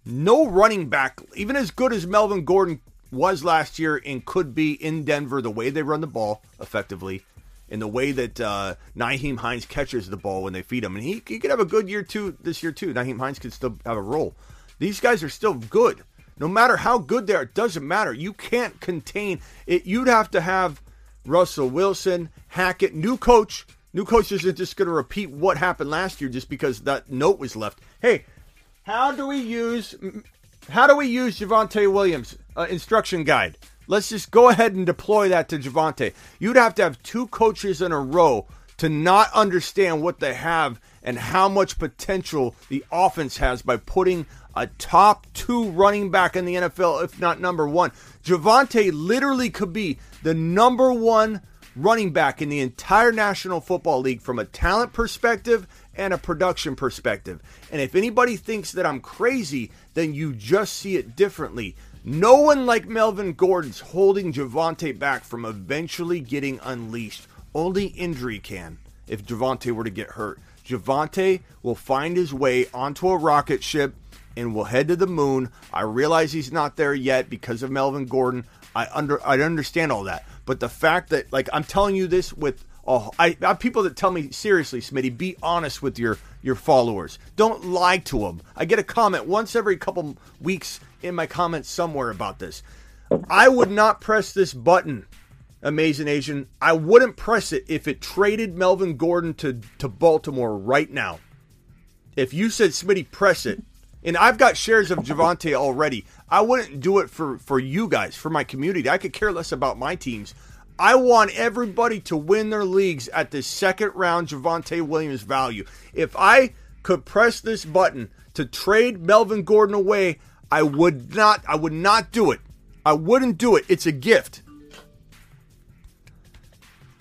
no running back, even as good as Melvin Gordon was last year and could be in Denver, the way they run the ball effectively, in the way that uh, Nyheim Hines catches the ball when they feed him. And he, he could have a good year too this year too. Nyheim Hines could still have a role. These guys are still good. No matter how good they are, it doesn't matter. You can't contain it. You'd have to have Russell Wilson, Hackett, new coach. New coach isn't just going to repeat what happened last year just because that note was left. Hey, how do we use how do we use Javonte Williams uh, instruction guide? Let's just go ahead and deploy that to Javonte. You'd have to have two coaches in a row to not understand what they have and how much potential the offense has by putting a top two running back in the NFL, if not number one. Javonte literally could be the number one running back in the entire National Football League from a talent perspective and a production perspective. And if anybody thinks that I'm crazy, then you just see it differently. No one like Melvin Gordon's holding Javonte back from eventually getting unleashed. Only injury can if Javonte were to get hurt. Javonte will find his way onto a rocket ship and will head to the moon. I realize he's not there yet because of Melvin Gordon. I under I understand all that, but the fact that like I'm telling you this with oh I, I people that tell me seriously, Smitty, be honest with your your followers. Don't lie to them. I get a comment once every couple weeks in my comments somewhere about this. I would not press this button Amazing Asian. I wouldn't press it if it traded Melvin Gordon to, to Baltimore right now. If you said Smitty, press it, and I've got shares of Javonte already, I wouldn't do it for, for you guys, for my community. I could care less about my teams. I want everybody to win their leagues at the second round Javonte Williams value. If I could press this button to trade Melvin Gordon away, I would not I would not do it. I wouldn't do it. It's a gift.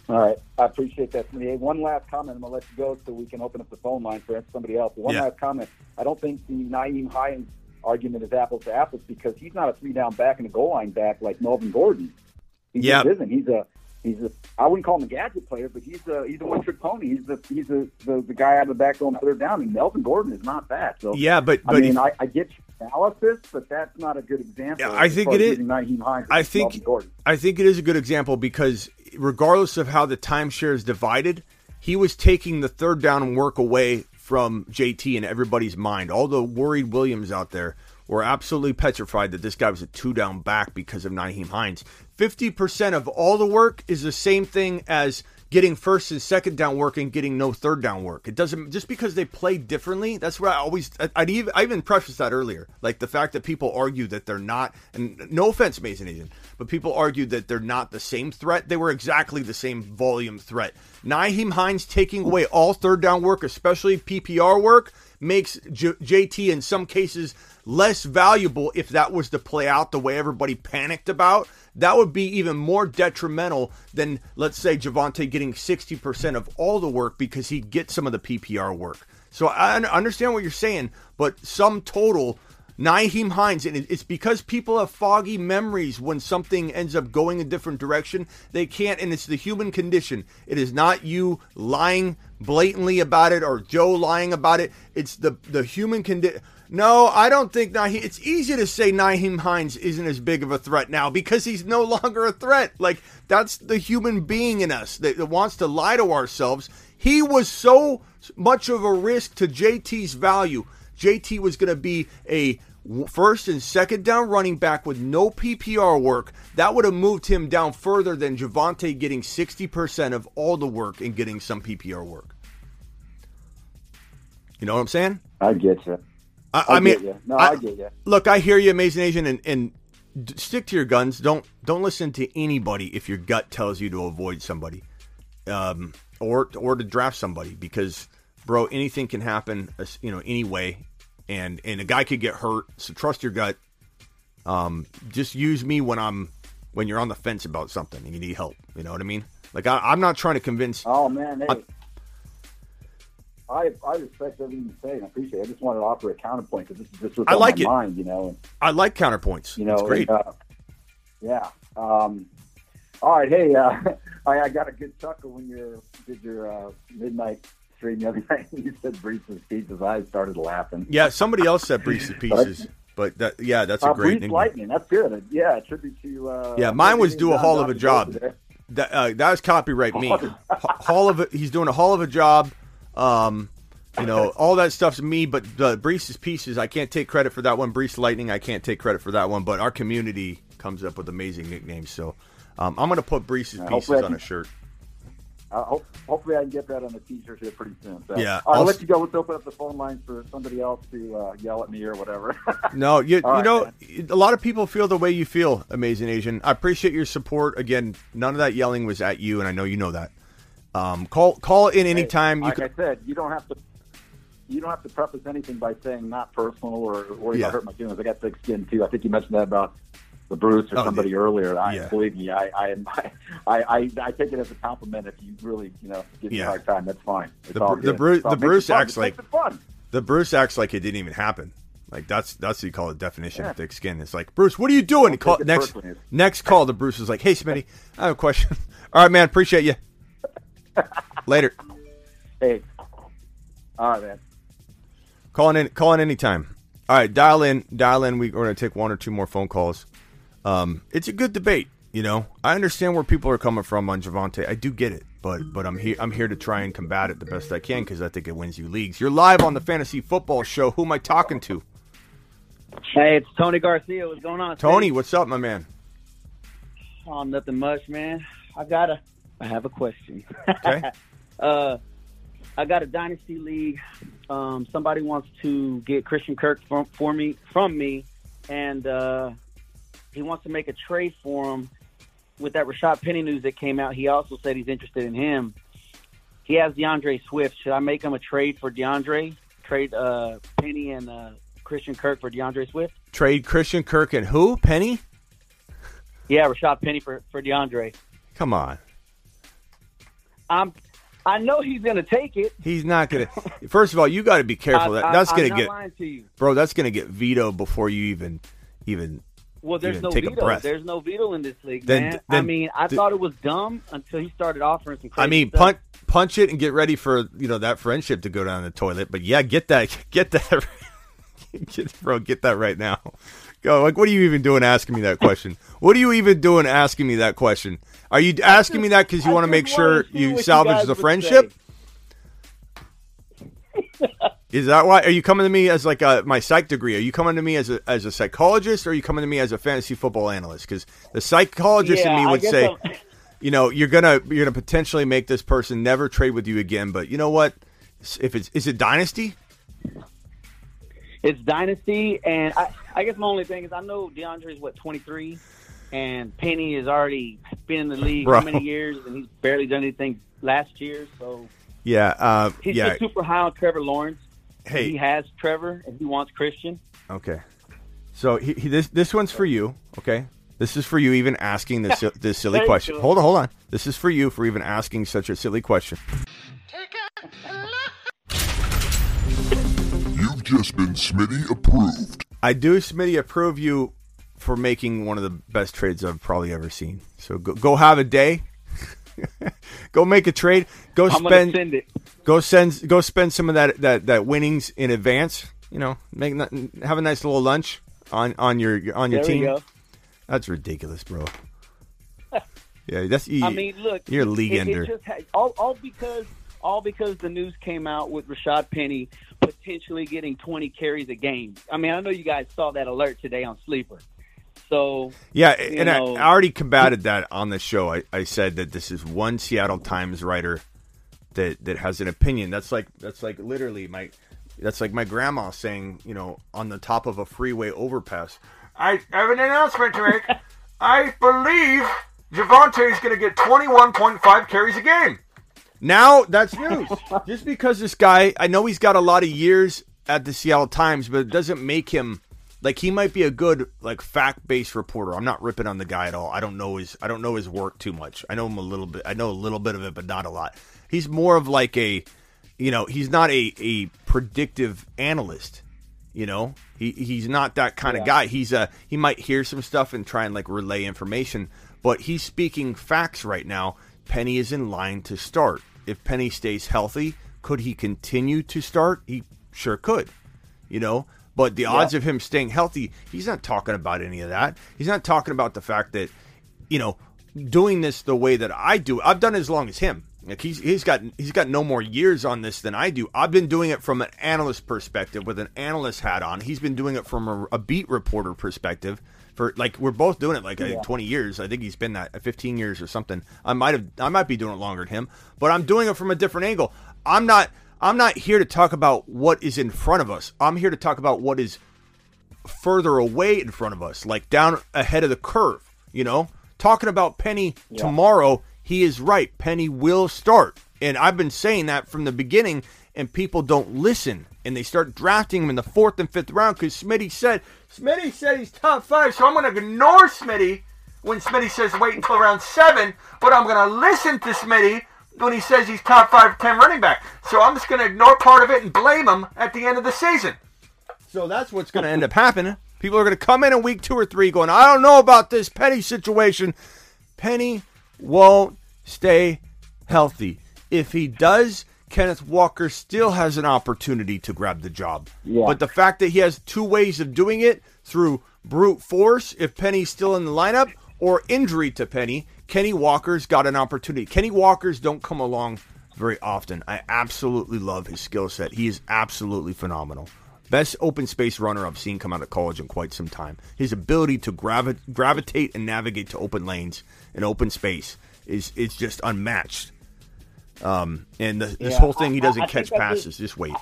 All right. I appreciate that. One last comment. I'm going to let you go so we can open up the phone line for somebody else. One Yeah. last comment. I don't think the Nyheim Hines argument is apples to apples because he's not a three down back and a goal line back like Melvin Gordon. He Yeah. just isn't. He's a he's a I wouldn't call him a gadget player, but he's a he's a one trick pony. He's the he's a, the the guy out of the back going third down, and Melvin Gordon is not that. So Yeah, but- I but mean if- I, I get your analysis, but that's not a good example. Yeah, I think it is- using Nyheim Hines. I think Gordon. I think it is a good example because regardless of how the timeshare is divided, he was taking the third down work away from JT in everybody's mind. All the worried Williams out there were absolutely petrified that this guy was a two down back because of Nyheim Hines. 50% of all the work is the same thing as getting first and second down work and getting no third down work. It doesn't just because they play differently. That's where I always I, I'd even I even prefaced that earlier, like the fact that people argue that they're not. And no offense, Mason Asian, but people argue that they're not the same threat. They were exactly the same volume threat. Nyheim Hines taking away all third down work, especially PPR work, makes J- JT in some cases less valuable if that was to play out the way everybody panicked about. That would be even more detrimental than, let's say, Javonte getting 60% of all the work because he'd get some of the PPR work. So I understand what you're saying, but some total, Nyheim Hines, and it's because people have foggy memories when something ends up going a different direction. They can't, and it's the human condition. It is not you lying blatantly about it or Joe lying about it. It's the the human condition. No, I don't think Nyheim. It's easy to say Nyheim Hines isn't as big of a threat now because he's no longer a threat. Like that's the human being in us that, that wants to lie to ourselves. He was so much of a risk to JT's value. JT was going to be a first and second down running back with no PPR work. That would have moved him down further than Javonte getting 60% of all the work and getting some PPR work. You know what I'm saying? I get you. I, I I mean, get ya. No, I get ya. Look, I hear you, Amazing Asian, and, and stick to your guns. Don't don't listen to anybody if your gut tells you to avoid somebody, um, or or to draft somebody because, bro, anything can happen. You know, anyway, and and a guy could get hurt. So trust your gut. Um, just use me when I'm when you're on the fence about something and you need help. You know what I mean? Like I, I'm not trying to convince. Oh man, hey, I I respect everything you say and I appreciate. it. I just wanted to offer a counterpoint because this is just what's I on like my it. mind, you know. And, I like counterpoints. you know, it's great. and, uh, yeah. Um, all right, hey, uh, I, I got a good chuckle when you did your uh, midnight stream the other night. You said Breece's pieces. I started laughing. yeah, somebody else said Breece's pieces, but that yeah, that's a uh, great nickname. Lightning. That's good. Yeah, tribute to. Uh, Yeah, mine was do a hall of a job. That uh, that was copyright me. hall of a, he's doing a hall of a job. Um, you know, all that stuff's me. But Breece's pieces, I can't take credit for that one. Breece Lightning, I can't take credit for that one. But our community comes up with amazing nicknames. So um, I'm gonna put Breece's Yeah, pieces on a shirt. Uh, hope, hopefully, I can get that on the t-shirt here pretty soon. So. Yeah, I'll I'll let s- you go. Let's open up the phone lines for somebody else to uh, yell at me or whatever. No, you, you right, know, man. a lot of people feel the way you feel, Amazing Asian. I appreciate your support. Again, none of that yelling was at you, and I know you know that. Um, call call in anytime. You like can, I said, you don't have to. You don't have to preface anything by saying not personal or worry Yeah. hurt my feelings. I got thick skin too. I think you mentioned that about the Bruce or Oh, somebody yeah. earlier. I Yeah. believe me. I I, I I I take it as a compliment. If you really you know give me a hard time, that's fine. It's the, all Bru- good. the Bruce It's all- the Bruce acts like the Bruce acts like it didn't even happen. Like that's that's what you call a definition Yeah. of thick skin. It's like Bruce, what are you doing? Call, next personally. next call to Bruce is like, hey Smitty, I have a question. All right, man, appreciate you. Later. Hey, all right, man. Call in call in anytime. All right, dial in, dial in. We, we're gonna take one or two more phone calls. Um, it's a good debate. You know, I understand where people are coming from on Javonte. I do get it, but but I'm here. I'm here to try and combat it the best I can because I think it wins you leagues. You're live on the Fantasy Football Show. Who am I talking to? Hey, it's Tony Garcia. What's going on? Tony, what's up, my man? Oh, nothing much, man. I got a. I have a question. Okay. uh, I got a dynasty league. Um, somebody wants to get Christian Kirk from for me from me, and uh, he wants to make a trade for him. With that Rashad Penny news that came out, he also said he's interested in him. He has DeAndre Swift. Should I make him a trade for DeAndre? Trade uh, Penny and uh, Christian Kirk for DeAndre Swift? Trade Christian Kirk and who? Penny? Yeah, Rashad Penny for, for DeAndre. Come on. I'm. I know he's going to take it. He's not gonna. First of all, you got to be careful. I- that that's I'm gonna not get, lying to you. bro. That's gonna get vetoed before you even, even. Well, there's no veto. There's no veto in this league, Then- man. I mean, I th- thought it was dumb until he started offering some crazy I mean, stuff. punch, punch it and get ready for you know that friendship to go down the toilet. But yeah, get that, get that, get, bro, get that right now. Go. Like, what are you even doing asking me that question? What are you even doing asking me that question? Are you asking me that because you want to make sure you what you salvage the friendship? Is that why? Are you coming to me as like a my psych degree? Are you coming to me as a as a psychologist, or are you coming to me as a fantasy football analyst? Because the psychologist Yeah, in me would say, I'm- you know, you're gonna you're gonna potentially make this person never trade with you again. But you know what? If it's is it dynasty? It's dynasty, and I, I guess my only thing is I know DeAndre is what 23, and Penny has already been in the league Bro. how many years, and he's barely done anything last year. So Yeah, uh, he's yeah. super high on Trevor Lawrence. Hey. he has Trevor, and he wants Christian. Okay. So he, he, this this one's for you. Okay. This is for you even asking this this silly question. Hold on, hold on. This is for you for even asking such a silly question. You've just been Smitty approved. I do, Smitty, approve you for making one of the best trades I've probably ever seen. So go, go have a day. go make a trade. Go I'm spend. send it. Go send. Go spend some of that that that winnings in advance. You know, make have a nice little lunch on on your on your There team. go. That's ridiculous, bro. yeah, that's. You, I mean, look, you're a league it, ender. It all, all because all because the news came out with Rashad Penny potentially getting 20 carries a game. I mean, I know you guys saw that alert today on Sleeper. So Yeah, and I, know, I already combated that on the show. I, I said that this is one Seattle Times writer that that has an opinion. That's like that's like literally my that's like my grandma saying, you know, on the top of a freeway overpass. I have an announcement to make. I believe Javonte is going to get 21.5 carries a game. Now that's news. Just because this guy, I know he's got a lot of years at the Seattle Times, but it doesn't make him like he might be a good like fact-based reporter. I'm not ripping on the guy at all. I don't know his I don't know his work too much. I know him a little bit. I know a little bit of it, but not a lot. He's more of like a you know, he's not a a predictive analyst. You know, he he's not that kind of guy. He's a he might hear some stuff and try and like relay information, but he's speaking facts right now. Penny is in line to start. If Penny stays healthy, could he continue to start? He sure could. You know, but the odds of him staying healthy, he's not talking about any of that. He's not talking about the fact that, you know, doing this the way that I do. I've done it as long as him. Like he's he's got he's got no more years on this than I do. I've been doing it from an analyst perspective with an analyst hat on. He's been doing it from a, a beat reporter perspective for like we're both doing it like I think Yeah. 20 years. I think he's been that 15 years or something. I might have I might be doing it longer than him, but I'm doing it from a different angle. I'm not I'm not here to talk about what is in front of us. I'm here to talk about what is further away in front of us, like down ahead of the curve, you know? Talking about Penny tomorrow, he is right. Penny will start. And I've been saying that from the beginning, and people don't listen. And they start drafting him in the fourth and fifth round because Smitty said, Smitty said he's top five, so I'm going to ignore Smitty when Smitty says wait until round seven, but I'm going to listen to Smitty when he says he's top five, ten running back. So I'm just going to ignore part of it and blame him at the end of the season. So that's what's going to end up happening. People are going to come in in week two or three going, I don't know about this Penny situation. Penny won't stay healthy. If he does, Kenneth Walker still has an opportunity to grab the job. Yeah. But the fact that he has two ways of doing it through brute force, if Penny's still in the lineup, or injury to Penny, Kenny Walker's got an opportunity. Kenny Walker's don't come along very often. I absolutely love his skill set. He is absolutely phenomenal. Best open space runner I've seen come out of college in quite some time. His ability to gravi- gravitate and navigate to open lanes and open space is is just unmatched. Um, and the, this Yeah, whole thing, he I- I- doesn't I catch passes. just- Just wait.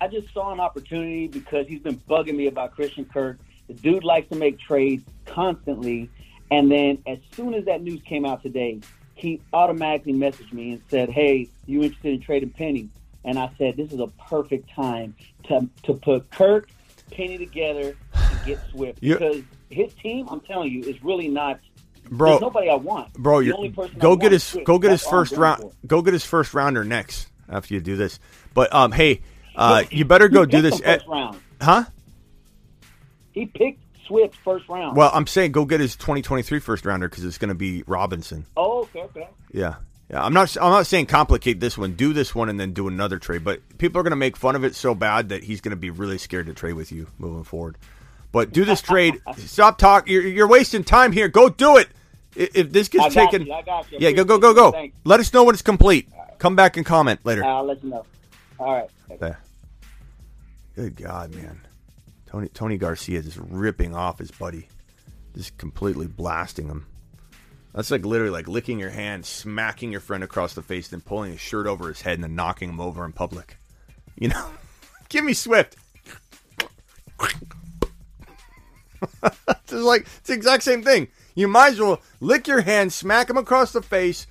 I just saw an opportunity because he's been bugging me about Christian Kirk. The dude likes to make trades constantly, and then as soon as that news came out today, he automatically messaged me and said, "Hey, you interested in trading Penny?" And I said, "This is a perfect time to to put Kirk, Penny together and get Swift You- because his team, I'm telling you, is really not. Bro- there's nobody I want, Bro, The only person go want get is his Swift. go get his That's first round. for. Go get his first rounder next after you do this. But um, hey, uh, you better go do this. at- round. huh? He picked Swift first round. Well, I'm saying go get his 2023 first rounder because it's going to be Robinson. oh, okay, okay. Yeah, yeah. I'm not. I'm not saying complicate this one. Do this one and then do another trade. But people are going to make fun of it so bad that he's going to be really scared to trade with you moving forward. But do this trade. Stop talking. You're, you're wasting time here. Go do it. If this gets taken, you, I got you. yeah, go go go go. Thanks. Let us know when it's complete. Come back and comment later. I'll let you know. All right. There. Good God, man. Tony Tony Garcia just ripping off his buddy, just completely blasting him. That's like literally like licking your hand, smacking your friend across the face, then pulling his shirt over his head and then knocking him over in public. You know, give me Swift. it's like it's the exact same thing. You might as well lick your hand, smack him across the face,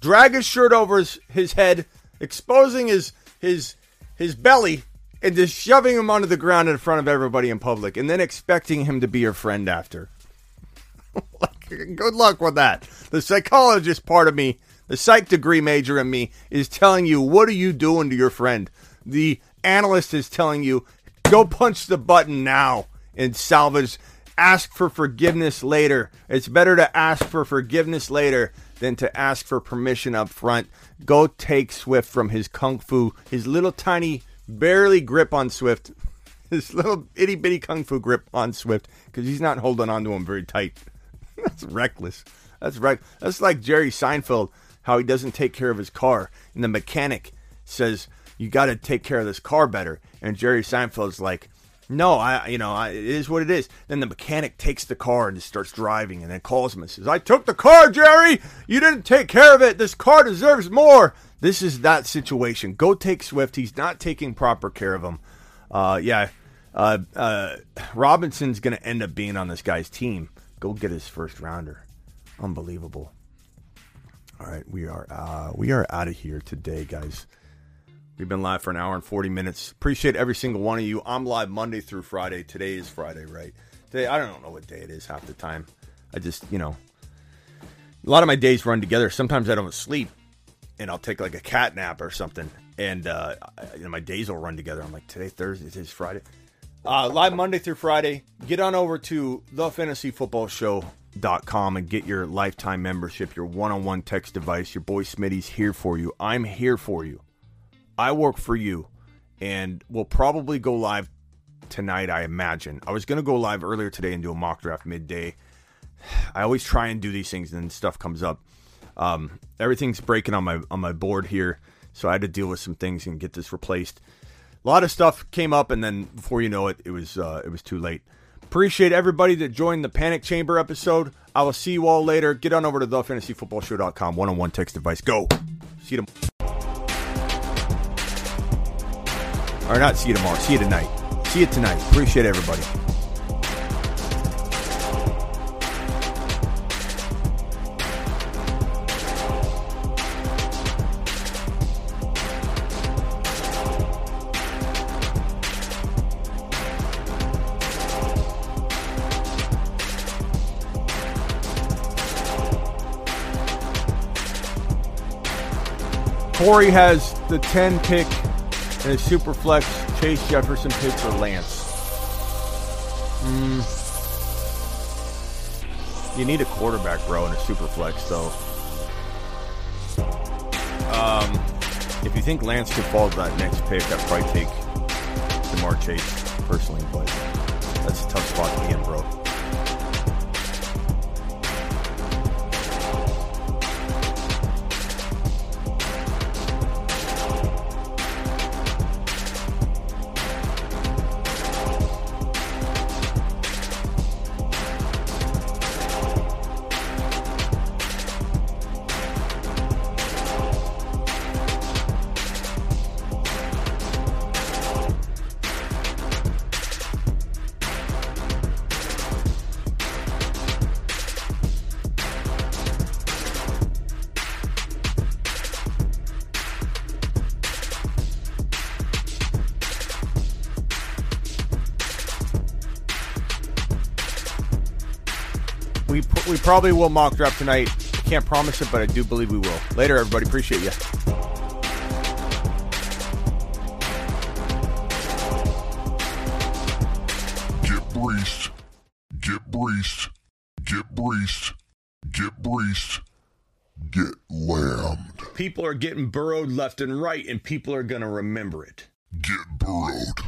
drag his shirt over his, his head, exposing his his his belly, and just shoving him onto the ground in front of everybody in public, and then expecting him to be your friend after. Like, Good luck with that. The psychologist part of me, the psych degree major in me, is telling you, what are you doing to your friend? The analyst is telling you, go punch the button now and salvage. Ask for forgiveness later. It's better to ask for forgiveness later than to ask for permission up front. Go take Swift from his kung fu, his little tiny, barely grip on Swift, This little itty bitty kung fu grip on Swift, because he's not holding on to him very tight. That's reckless. That's right. That's like Jerry Seinfeld, how he doesn't take care of his car, and the mechanic says you got to take care of this car better, and Jerry Seinfeld's like, no, I, you know, I, it is what it is. Then the mechanic takes the car and just starts driving, and then calls him and says, "I took the car, Jerry. You didn't take care of it. This car deserves more." This is that situation. Go take Swift. He's not taking proper care of him. Uh, yeah, uh, uh, Robinson's going to end up being on this guy's team. Go get his first rounder. Unbelievable. All right, we are uh, we are out of here today, guys. We've been live for an hour and 40 minutes. Appreciate every single one of you. I'm live Monday through Friday. Today is Friday, right? Today, I don't know what day it is half the time. I just, you know, a lot of my days run together. Sometimes I don't sleep and I'll take like a cat nap or something. And uh, I- you know, my days will run together. I'm like, today, Thursday, today's Friday. Uh, live Monday through Friday. Get on over to thefantasyfootballshow.com and get your lifetime membership, your one on one text device. Your boy Smitty's here for you. I'm here for you. I work for you. And we'll probably go live tonight, I imagine. I was going to go live earlier today and do a mock draft midday. I always try and do these things and then stuff comes up. Um, everything's breaking on my on my board here, so I had to deal with some things and get this replaced. A lot of stuff came up, and then before you know it, it was uh, it was too late. Appreciate everybody that joined the Panic Chamber episode. I will see you all later. Get on over to thefantasyfootballshow.com. One on one text advice. Go. See you tomorrow. Or not see you tomorrow. See you tonight. See you tonight. Appreciate everybody. Corey has the 10 pick and a super flex. Chase Jefferson picks or Lance. Mm. You need a quarterback, bro, in a super flex, though. Um, if you think Lance could fall to that next pick, I'd probably take Ja'Marr Chase personally, but that's a tough spot to be in, bro. Probably will mock draft tonight. Can't promise it, but I do believe we will. Later, everybody. Appreciate you. Get breached. Get breached. Get breached. Get breached. Get lammed. People are getting burrowed left and right, and people are going to remember it. Get burrowed.